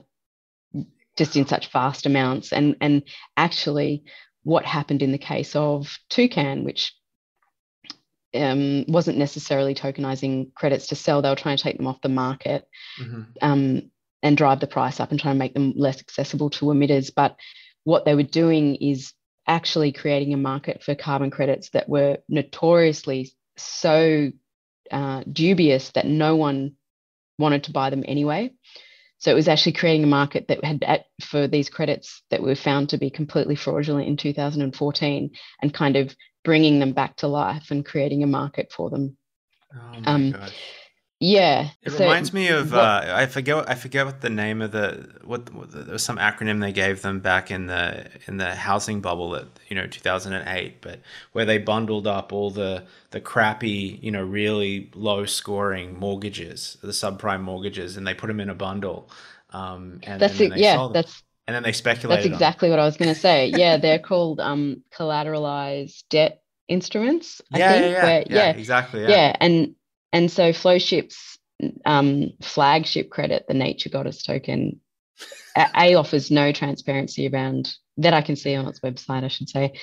Speaker 8: just in such vast amounts. And and actually, what happened in the case of Toucan, which um, wasn't necessarily tokenizing credits to sell, they were trying to take them off the market
Speaker 7: Mhm.
Speaker 8: um, and drive the price up and try and make them less accessible to emitters. But what they were doing is actually creating a market for carbon credits that were notoriously so uh, dubious that no one wanted to buy them anyway. So it was actually creating a market that had at, for these credits that were found to be completely fraudulent in 2014 and kind of bringing them back to life and creating a market for them.
Speaker 7: Oh my
Speaker 8: Um,
Speaker 7: gosh.
Speaker 8: Yeah.
Speaker 7: It
Speaker 8: so
Speaker 7: reminds me of
Speaker 8: what-
Speaker 7: uh, I forget what, I forget what the name of the what, what the, there was some acronym they gave them back in the in the housing bubble at you know 2008 but where they bundled up all the the crappy you know really low scoring mortgages the subprime mortgages and they put them in a bundle um and,
Speaker 8: that's
Speaker 7: and
Speaker 8: it. Yeah, that's
Speaker 7: and then they speculated
Speaker 8: That's exactly what I was going to say. Yeah, they're *laughs* called um, collateralized debt instruments. I
Speaker 7: yeah,
Speaker 8: think,
Speaker 7: yeah, yeah,
Speaker 8: where-
Speaker 7: yeah, exactly
Speaker 8: yeah,
Speaker 7: yeah.
Speaker 8: and and so Flowship's um, flagship credit, the Nature Goddess token, A, A offers no transparency around that I can see on its website. I should say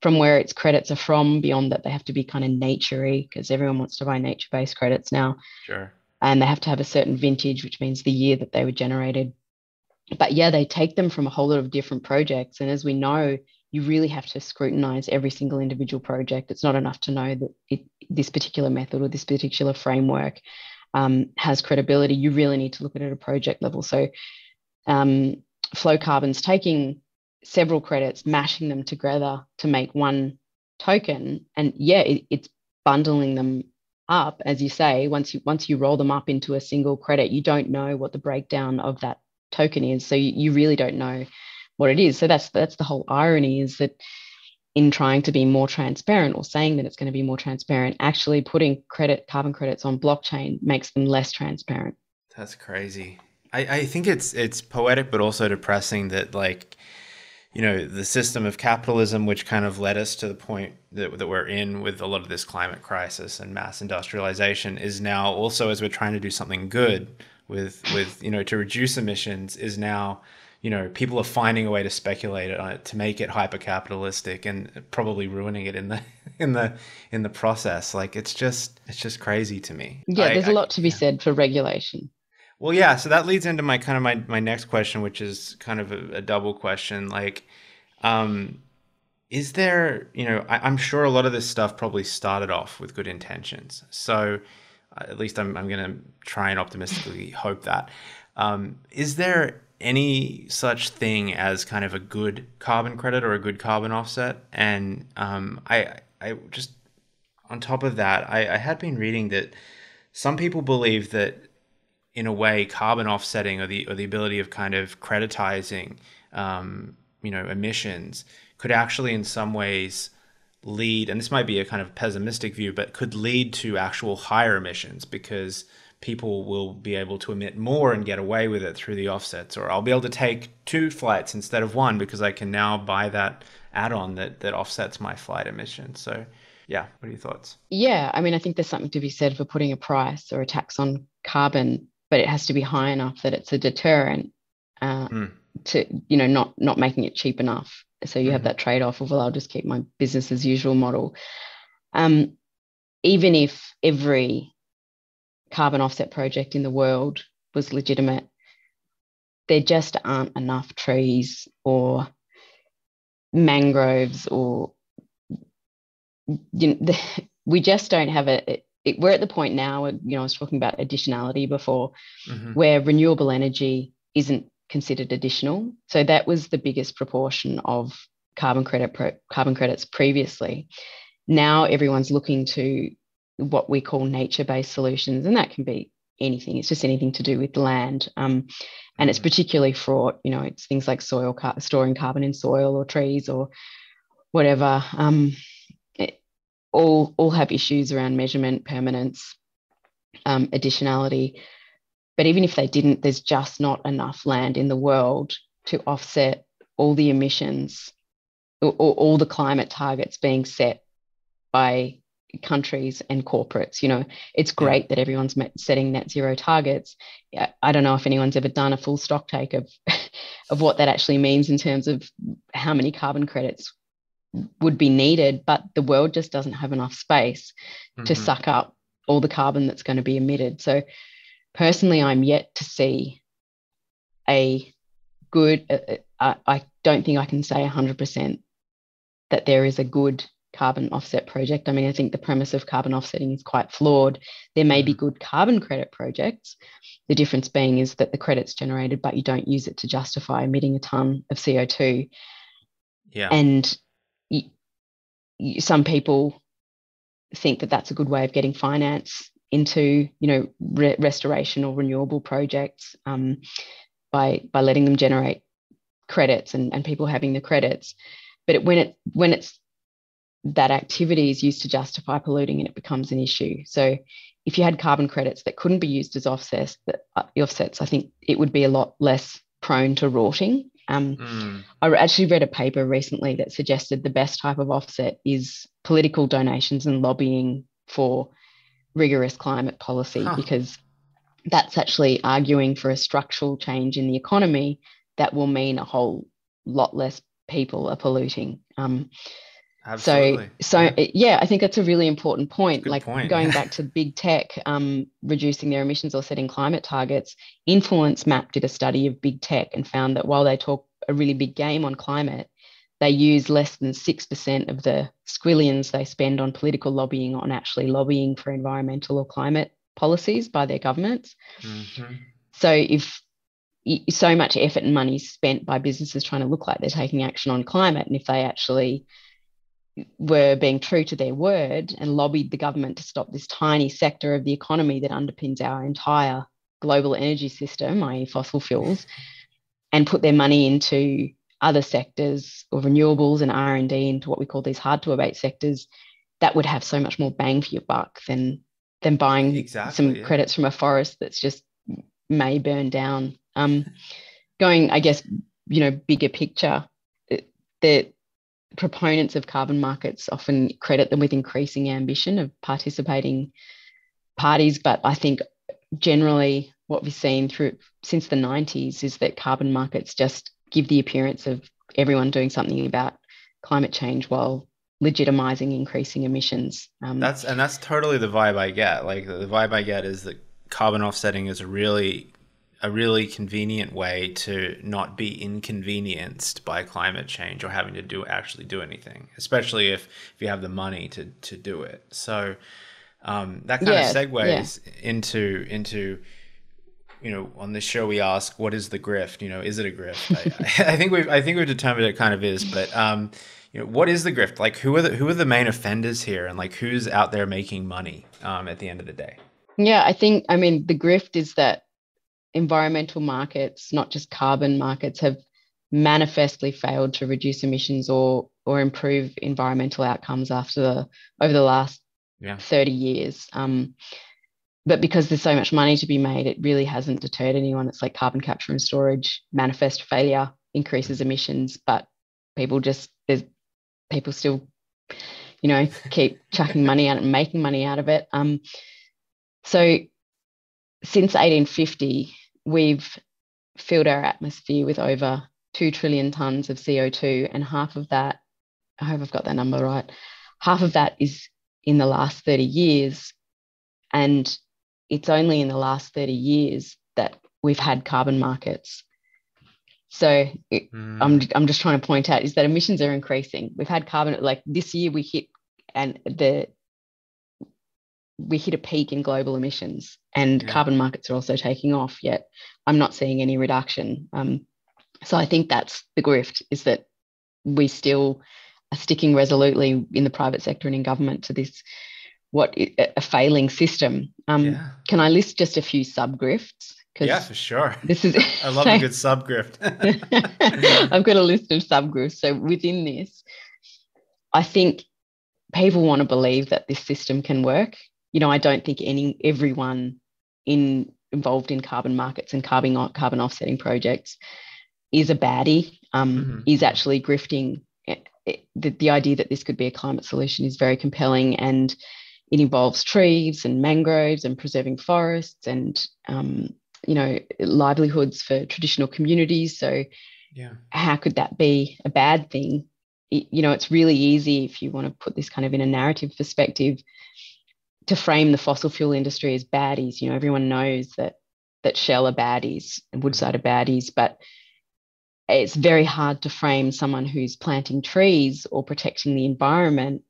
Speaker 8: from where its credits are from. Beyond that, they have to be kind of naturey because everyone wants to buy nature-based credits now
Speaker 7: sure
Speaker 8: and they have to have a certain vintage, which means the year that they were generated. But yeah, they take them from a whole lot of different projects. And as we know, you really have to scrutinize every single individual project. It's not enough to know that it, this particular method or this particular framework um, has credibility. You really need to look at it at a project level. So, um, Flow Carbon's taking several credits, mashing them together to make one token. And yeah, it, it's bundling them up, as you say. Once you once you roll them up into a single credit, you don't know what the breakdown of that token is. So you, you really don't know what it is. So that's that's the whole irony is that in trying to be more transparent or saying that it's going to be more transparent, actually putting credit carbon credits on blockchain makes them less transparent.
Speaker 7: That's crazy. I, I think it's it's poetic but also depressing that like you know the system of capitalism which kind of led us to the point that, that we're in with a lot of this climate crisis and mass industrialization is now also as we're trying to do something good with with you know to reduce emissions is now you know people are finding a way to speculate on it to make it hyper capitalistic and probably ruining it in the *laughs* in the in the process like it's just it's just crazy to me
Speaker 8: Yeah,
Speaker 7: I-
Speaker 8: there's a lot to be
Speaker 7: yeah.
Speaker 8: said for regulation.
Speaker 7: Well, yeah. So that leads into my kind of my, my next question, which is kind of a, a double question. Like, um, is there, you know, I, I'm sure a lot of this stuff probably started off with good intentions. So uh, at least I'm, I'm going to try and optimistically hope that. Um, is there any such thing as kind of a good carbon credit or a good carbon offset? And um, I, I just, on top of that, I, I had been reading that some people believe that in a way, carbon offsetting or the or the ability of kind of creditizing, um, you know, emissions could actually, in some ways, lead. And this might be a kind of pessimistic view, but could lead to actual higher emissions because people will be able to emit more and get away with it through the offsets. Or I'll be able to take two flights instead of one because I can now buy that add-on that that offsets my flight emissions. So, yeah, what are your thoughts?
Speaker 8: Yeah, I mean, I think there's something to be said for putting a price or a tax on carbon, but it has to be high enough that it's a deterrent uh,
Speaker 7: Hmm.
Speaker 8: to, you know, not not making it cheap enough. So you have
Speaker 7: Mhm.
Speaker 8: that trade-off of, well, I'll just keep my business as usual model. Um, even if every carbon offset project in the world was legitimate, there just aren't enough trees or mangroves or you know, the, *laughs* we just don't have a. It, it, we're at the point now. Where, you know, I was talking about additionality before,
Speaker 7: Mhm.
Speaker 8: where renewable energy isn't considered additional. So that was the biggest proportion of carbon credit pro, carbon credits previously. Now everyone's looking to what we call nature-based solutions, and that can be anything. It's just anything to do with land, um, and it's
Speaker 7: Mhm.
Speaker 8: particularly fraught. You know, it's things like soil car- storing carbon in soil or trees or whatever. Um, it- all all have issues around measurement, permanence, um, additionality. But even if they didn't, there's just not enough land in the world to offset all the emissions or all the climate targets being set by countries and corporates. You know, it's great that everyone's met, setting net zero targets. I don't know if anyone's ever done a full stock take of *laughs* of what that actually means in terms of how many carbon credits would be needed, but the world just doesn't have enough space mm-hmm. to suck up all the carbon that's going to be emitted. So personally, I'm yet to see a good. Uh, uh I don't think I can say 100% that there is a good carbon offset project. I mean, I think the premise of carbon offsetting is quite flawed. There may be mm-hmm. good carbon credit projects. The difference being is that the credit's generated, but you don't use it to justify emitting a ton of CO2.
Speaker 7: Yeah.
Speaker 8: And you, you, some people think that that's a good way of getting finance into, you know, re- restoration or renewable projects um, by by letting them generate credits and, and people having the credits. But it, when it when it's that activity is used to justify polluting and it becomes an issue. So if you had carbon credits that couldn't be used as offsets, that, uh, offsets, I think it would be a lot less prone to rorting Um, mm. I actually read a paper recently that suggested the best type of offset is political donations and lobbying for rigorous climate policy huh. because that's actually arguing for a structural change in the economy that will mean a whole lot less people are polluting. Um,
Speaker 7: Absolutely.
Speaker 8: So, so yeah. yeah. I think that's a really important point. Like point. going *laughs* back to big tech, um, reducing their emissions or setting climate targets. Influence Map did a study of big tech and found that while they talk a really big game on climate, they use less than six percent of the squillions they spend on political lobbying on actually lobbying for environmental or climate policies by their governments. Mm-hmm. So if so much effort and money is spent by businesses trying to look like they're taking action on climate, and if they actually were being true to their word and lobbied the government to stop this tiny sector of the economy that underpins our entire global energy system, i.e., fossil fuels, and put their money into other sectors or renewables and R&D into what we call these hard to abate sectors, that would have so much more bang for your buck than than buying exactly, some yeah. credits from a forest that's just may burn down. Um, going, I guess, you know, bigger picture, the proponents of carbon markets often credit them with increasing ambition of participating parties, but I think generally what we've seen through since the 90s is that carbon markets just give the appearance of everyone doing something about climate change while legitimizing increasing emissions.
Speaker 7: Um, that's and that's totally the vibe I get. Like the vibe I get is that carbon offsetting is a really a really convenient way to not be inconvenienced by climate change or having to do actually do anything, especially if, if you have the money to, to do it. So um, that kind yeah, of segues yeah. into into you know on this show we ask what is the grift? You know is it a grift? I, *laughs* I, think we've i think we've determined it kind of is but um you know what is the grift? Like who are the who are the main offenders here? And like who's out there making money um at the end of the day?
Speaker 8: Yeah i think i mean the grift is that environmental markets, not just carbon markets, have manifestly failed to reduce emissions or or improve environmental outcomes after the over the last yeah. 30 years. Um, but because there's so much money to be made, it really hasn't deterred anyone. It's like carbon capture and storage, manifest failure increases emissions, but people just there's people still, you know, keep *laughs* chucking money out and making money out of it. Um, so since 1850, we've filled our atmosphere with over 2 trillion tons of CO2, and half of that, I hope I've got that number right, half of that is in the last 30 years. And it's only in the last 30 years that we've had carbon markets. So it, mm. I'm, I'm just trying to point out is that emissions are increasing. We've had carbon, like this year we hit, and the we hit a peak in global emissions and yeah. carbon markets are also taking off yet i'm not seeing any reduction um, so i think that's the grift is that we still are sticking resolutely in the private sector and in government to this what a failing system um, yeah. can i list just a few sub grifts
Speaker 7: yeah for sure
Speaker 8: this is *laughs*
Speaker 7: i love so, a *laughs* good sub grift *laughs*
Speaker 8: i've got a list of sub grifts so within this i think people want to believe that this system can work you know, I don't think any everyone in involved in carbon markets and carbon carbon offsetting projects is a baddie. Um, mm-hmm. Is actually grifting it, the, the idea that this could be a climate solution is very compelling and it involves trees and mangroves and preserving forests and um, you know livelihoods for traditional communities. So
Speaker 7: Yeah.
Speaker 8: how could that be a bad thing? It- you know it's really easy if you want to put this kind of in a narrative perspective to frame the fossil fuel industry as baddies. You know everyone knows that that shell are baddies and woodside are baddies but it's very hard to frame someone who's planting trees or protecting the environment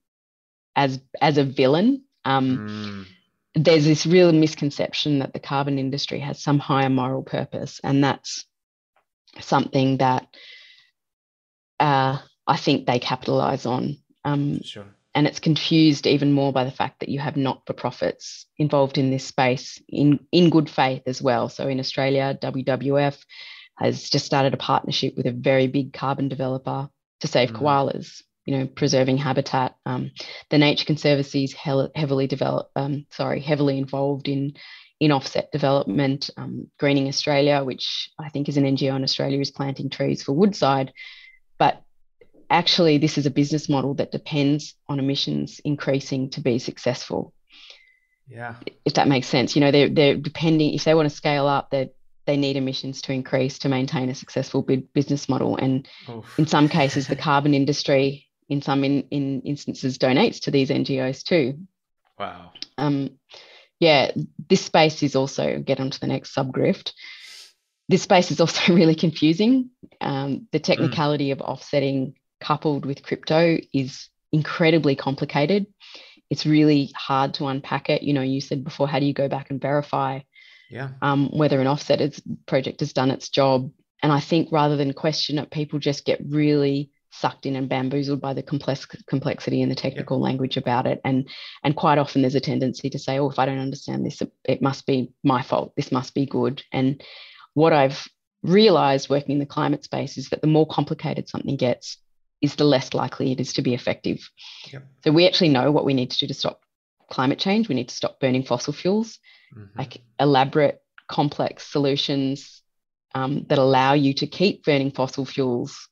Speaker 8: as as a villain um,
Speaker 7: Mm,
Speaker 8: there's this real misconception that the carbon industry has some higher moral purpose, and that's something that uh, I think they capitalize on. Um,
Speaker 7: sure.
Speaker 8: and it's confused even more by the fact that you have not-for-profits involved in this space in, in good faith as well. So in Australia, WWF has just started a partnership with a very big carbon developer to save
Speaker 7: Mhm.
Speaker 8: koalas, you know, preserving habitat. Um, the Nature Conservancy is hel- heavily developed, um, sorry, heavily involved in in offset development. Um, Greening Australia, which I think is an NGO in Australia, is planting trees for Woodside. But actually, this is a business model that depends on emissions increasing to be successful.
Speaker 7: Yeah.
Speaker 8: If that makes sense, you know, they're they're depending if they want to scale up, they they need emissions to increase to maintain a successful business model. And
Speaker 7: Oof.
Speaker 8: in some cases, the carbon industry, in some in, in instances, donates to these NGOs too.
Speaker 7: Wow.
Speaker 8: Um, yeah, this space is also get onto the next subgrift. This space is also *laughs* really confusing. Um, the technicality of offsetting coupled with crypto is incredibly complicated. It's really hard to unpack it. You know, you said before, how do you go back and verify
Speaker 7: Yeah.
Speaker 8: um, whether an offset project has done its job? And I think rather than question it, people just get really sucked in and bamboozled by the complex complexity and the technical language about it. And and quite often there's a tendency to say, oh, if I don't understand this, it, must be my fault. This must be good. And what I've realized working in the climate space is that the more complicated something gets, is the less likely it is to be effective.
Speaker 7: Yep.
Speaker 8: So we actually know what we need to do to stop climate change. We need to stop burning fossil fuels
Speaker 7: Mhm.
Speaker 8: like elaborate, complex solutions um, that allow you to keep burning fossil fuels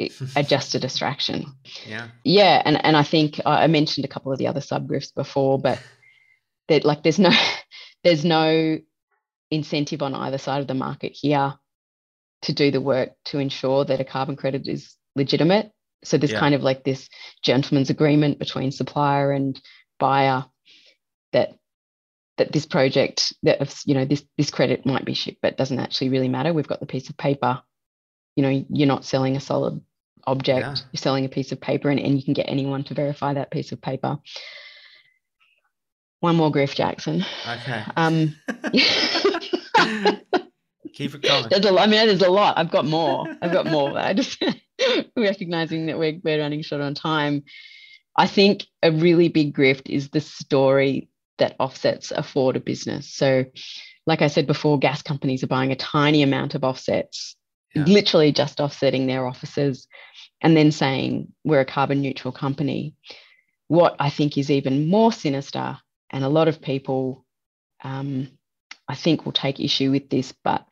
Speaker 8: i- are just a distraction.
Speaker 7: Yeah.
Speaker 8: Yeah, and and I think I I mentioned a couple of the other subgroups before, but that like there's no *laughs* there's no incentive on either side of the market here to do the work to ensure that a carbon credit is legitimate. So there's
Speaker 7: Yeah.
Speaker 8: kind of like this gentleman's agreement between supplier and buyer that that this project that you know this this credit might be shipped but doesn't actually really matter we've got the piece of paper you know you're not selling a solid object
Speaker 7: Yeah.
Speaker 8: you're selling a piece of paper and, and you can get anyone to verify that piece of paper one more griff jackson
Speaker 7: Okay.
Speaker 8: um *laughs*
Speaker 7: Keep it coming.
Speaker 8: there's a lot i mean there's a lot i've got more i've got more i just *laughs* recognizing that we're, we're running short on time i think a really big grift is the story that offsets afford a business so like i said before gas companies are buying a tiny amount of offsets
Speaker 7: Yeah.
Speaker 8: literally just offsetting their offices and then saying we're a carbon neutral company. What i think is even more sinister and a lot of people um, i think will take issue with this but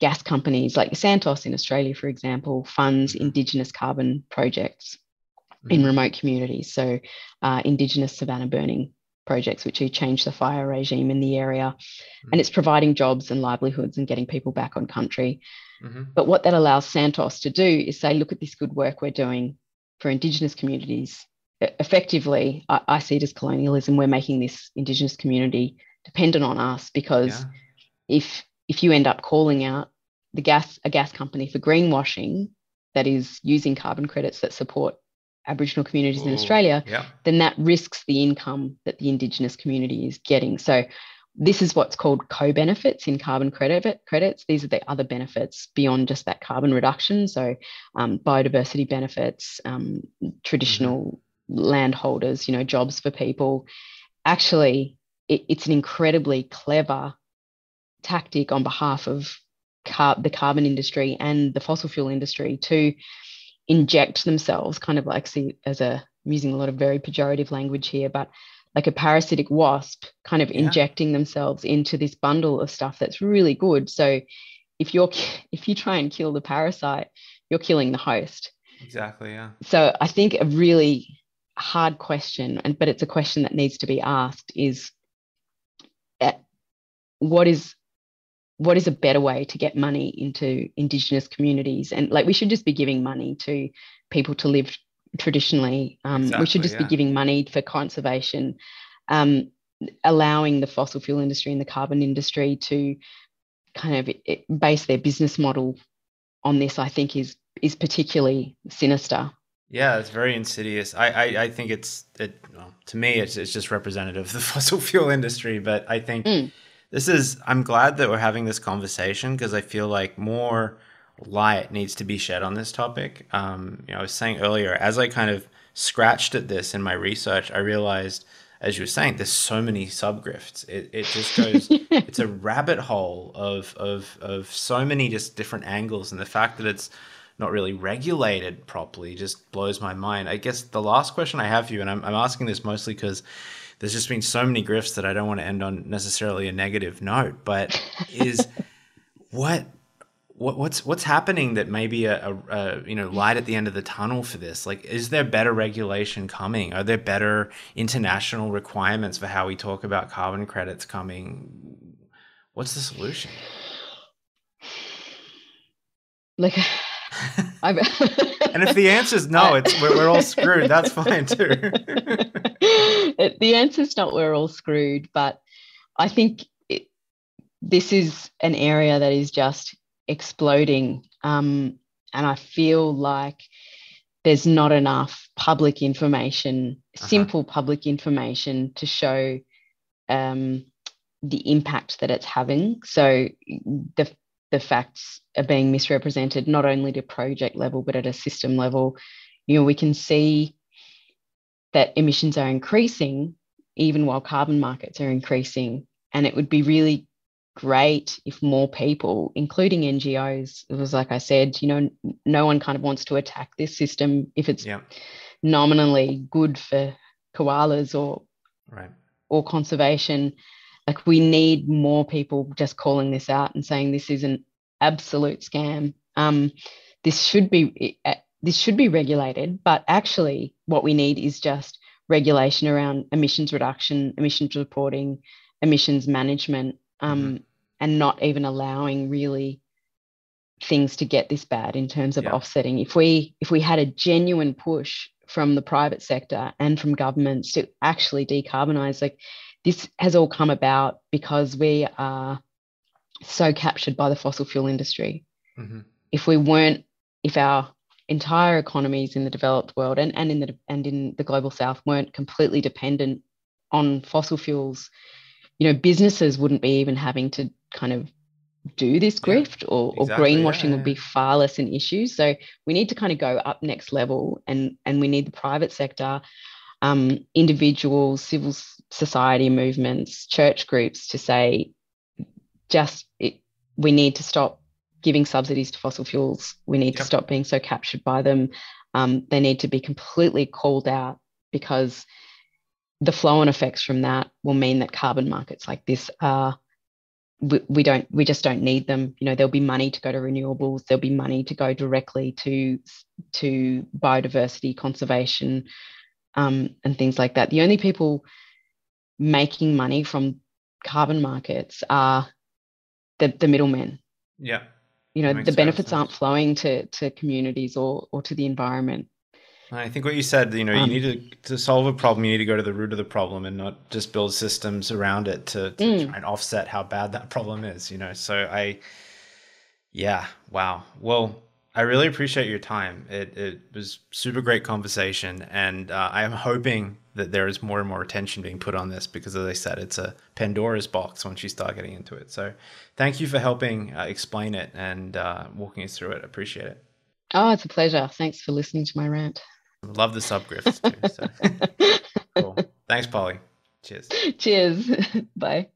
Speaker 8: gas companies like santos in australia for example funds indigenous carbon projects in
Speaker 7: Mhm.
Speaker 8: remote communities. So uh, indigenous savanna burning projects which have changed the fire regime in the area. And it's providing jobs and livelihoods and getting people back on country
Speaker 7: Mhm.
Speaker 8: but what that allows Santos to do is say, look at this good work we're doing for Indigenous communities. Effectively, I, I see it as colonialism. We're making this Indigenous community dependent on us because
Speaker 7: Yeah.
Speaker 8: if if you end up calling out the gas a gas company for greenwashing that is using carbon credits that support Aboriginal communities in Australia,
Speaker 7: Yeah.
Speaker 8: then that risks the income that the Indigenous community is getting. So this is what's called co-benefits in carbon credit credits. These are the other benefits beyond just that carbon reduction. So um, biodiversity benefits, um, traditional landholders, you know, jobs for people. Actually, it, it's an incredibly clever tactic on behalf of car- the carbon industry and the fossil fuel industry to inject themselves, kind of like see as a I'm using a lot of very pejorative language here, but like a parasitic wasp kind of
Speaker 7: Yeah.
Speaker 8: injecting themselves into this bundle of stuff that's really good. So if you're *laughs* if you try and kill the parasite, you're killing the host.
Speaker 7: Exactly. Yeah.
Speaker 8: So I think a really hard question, and but it's a question that needs to be asked is uh, what is what is a better way to get money into indigenous communities and like we should just be giving money to people to live traditionally um,
Speaker 7: Exactly,
Speaker 8: we should just
Speaker 7: yeah.
Speaker 8: be giving money for conservation um, allowing the fossil fuel industry and the carbon industry to kind of it, base their business model on this i think is is particularly sinister
Speaker 7: Yeah, it's very insidious. I, I, I think it's it well, to me it's it's just representative of the *laughs* fossil fuel industry. But I think
Speaker 8: Mm.
Speaker 7: this is I'm glad that we're having this conversation because I feel like more light needs to be shed on this topic. Um, you know, I was saying earlier, as I kind of scratched at this in my research, I realized, as you were saying, there's so many subgrifts. It, it just goes, *laughs* it's a rabbit hole of, of, of so many just different angles. And the fact that it's not really regulated properly just blows my mind. I guess the last question I have for you, and I'm, I'm asking this mostly because there's just been so many grifts that I don't want to end on necessarily a negative note, but *laughs* is what what, what's what's happening that maybe a, a, a you know light at the end of the tunnel for this? Like, is there better regulation coming? Are there better international requirements for how we talk about carbon credits coming? What's the solution?
Speaker 8: like *laughs* I've *laughs*
Speaker 7: And if the answer is no, it's we're, we're all screwed. That's *laughs* fine too.
Speaker 8: The is not we're all screwed, but I think it, this is an area that is just exploding. Um, and I feel like there's not enough public information,
Speaker 7: Uh-huh.
Speaker 8: simple public information to show um, the impact that it's having. So the the facts are being misrepresented not only to project level but at a system level. You know, we can see that emissions are increasing even while carbon markets are increasing, and it would be really great if more people, including NGOs, it was like I said, you know, no one kind of wants to attack this system if it's
Speaker 7: yeah,
Speaker 8: nominally good for koalas or
Speaker 7: right.
Speaker 8: or conservation. Like we need more people just calling this out and saying this is an absolute scam. Um, this should be this should be regulated, but actually, what we need is just regulation around emissions reduction, emissions reporting, emissions management, um, and not even allowing really things to get this bad in terms of
Speaker 7: Yeah.
Speaker 8: offsetting. If we if we had a genuine push from the private sector and from governments to actually decarbonize, like this has all come about because we are so captured by the fossil fuel industry.
Speaker 7: hmm
Speaker 8: If we weren't, if our entire economies in the developed world and, and in the and in the global south weren't completely dependent on fossil fuels, you know, businesses wouldn't be even having to kind of do this
Speaker 7: Yeah,
Speaker 8: grift or,
Speaker 7: exactly,
Speaker 8: or
Speaker 7: yeah,
Speaker 8: greenwashing would be far less an issue. So we need to kind of go up next level and and we need the private sector, um, individuals, civil society movements, church groups to say just it, we need to stop giving subsidies to fossil fuels. We need to stop being so captured by them. Um, they need to be completely called out because the flow on effects from that will mean that carbon markets like this are we, we don't we just don't need them. You know there'll be money to go to renewables. There'll be money to go directly to to biodiversity conservation um, and things like that. The only people making money from carbon markets are the, the middlemen.
Speaker 7: Yeah.
Speaker 8: you know the benefits aren't flowing to to communities or or to the environment
Speaker 7: I think what you said, you know, you
Speaker 8: Um,
Speaker 7: need to to solve a problem, you need to go to the root of the problem and not just build systems around it to, to
Speaker 8: Mm.
Speaker 7: try and offset how bad that problem is, you know. So I yeah, wow. Well, I really appreciate your time. It it was super great conversation and uh, I am hoping that there is more and more attention being put on this because as I said, it's a Pandora's box once you start getting into it. So thank you for helping uh, explain it and uh, walking us through it. I appreciate it.
Speaker 8: oh it's a pleasure thanks for listening to my rant
Speaker 7: Love the subgrifts too. So *laughs* cool. Thanks, Polly. Cheers.
Speaker 8: cheers *laughs* bye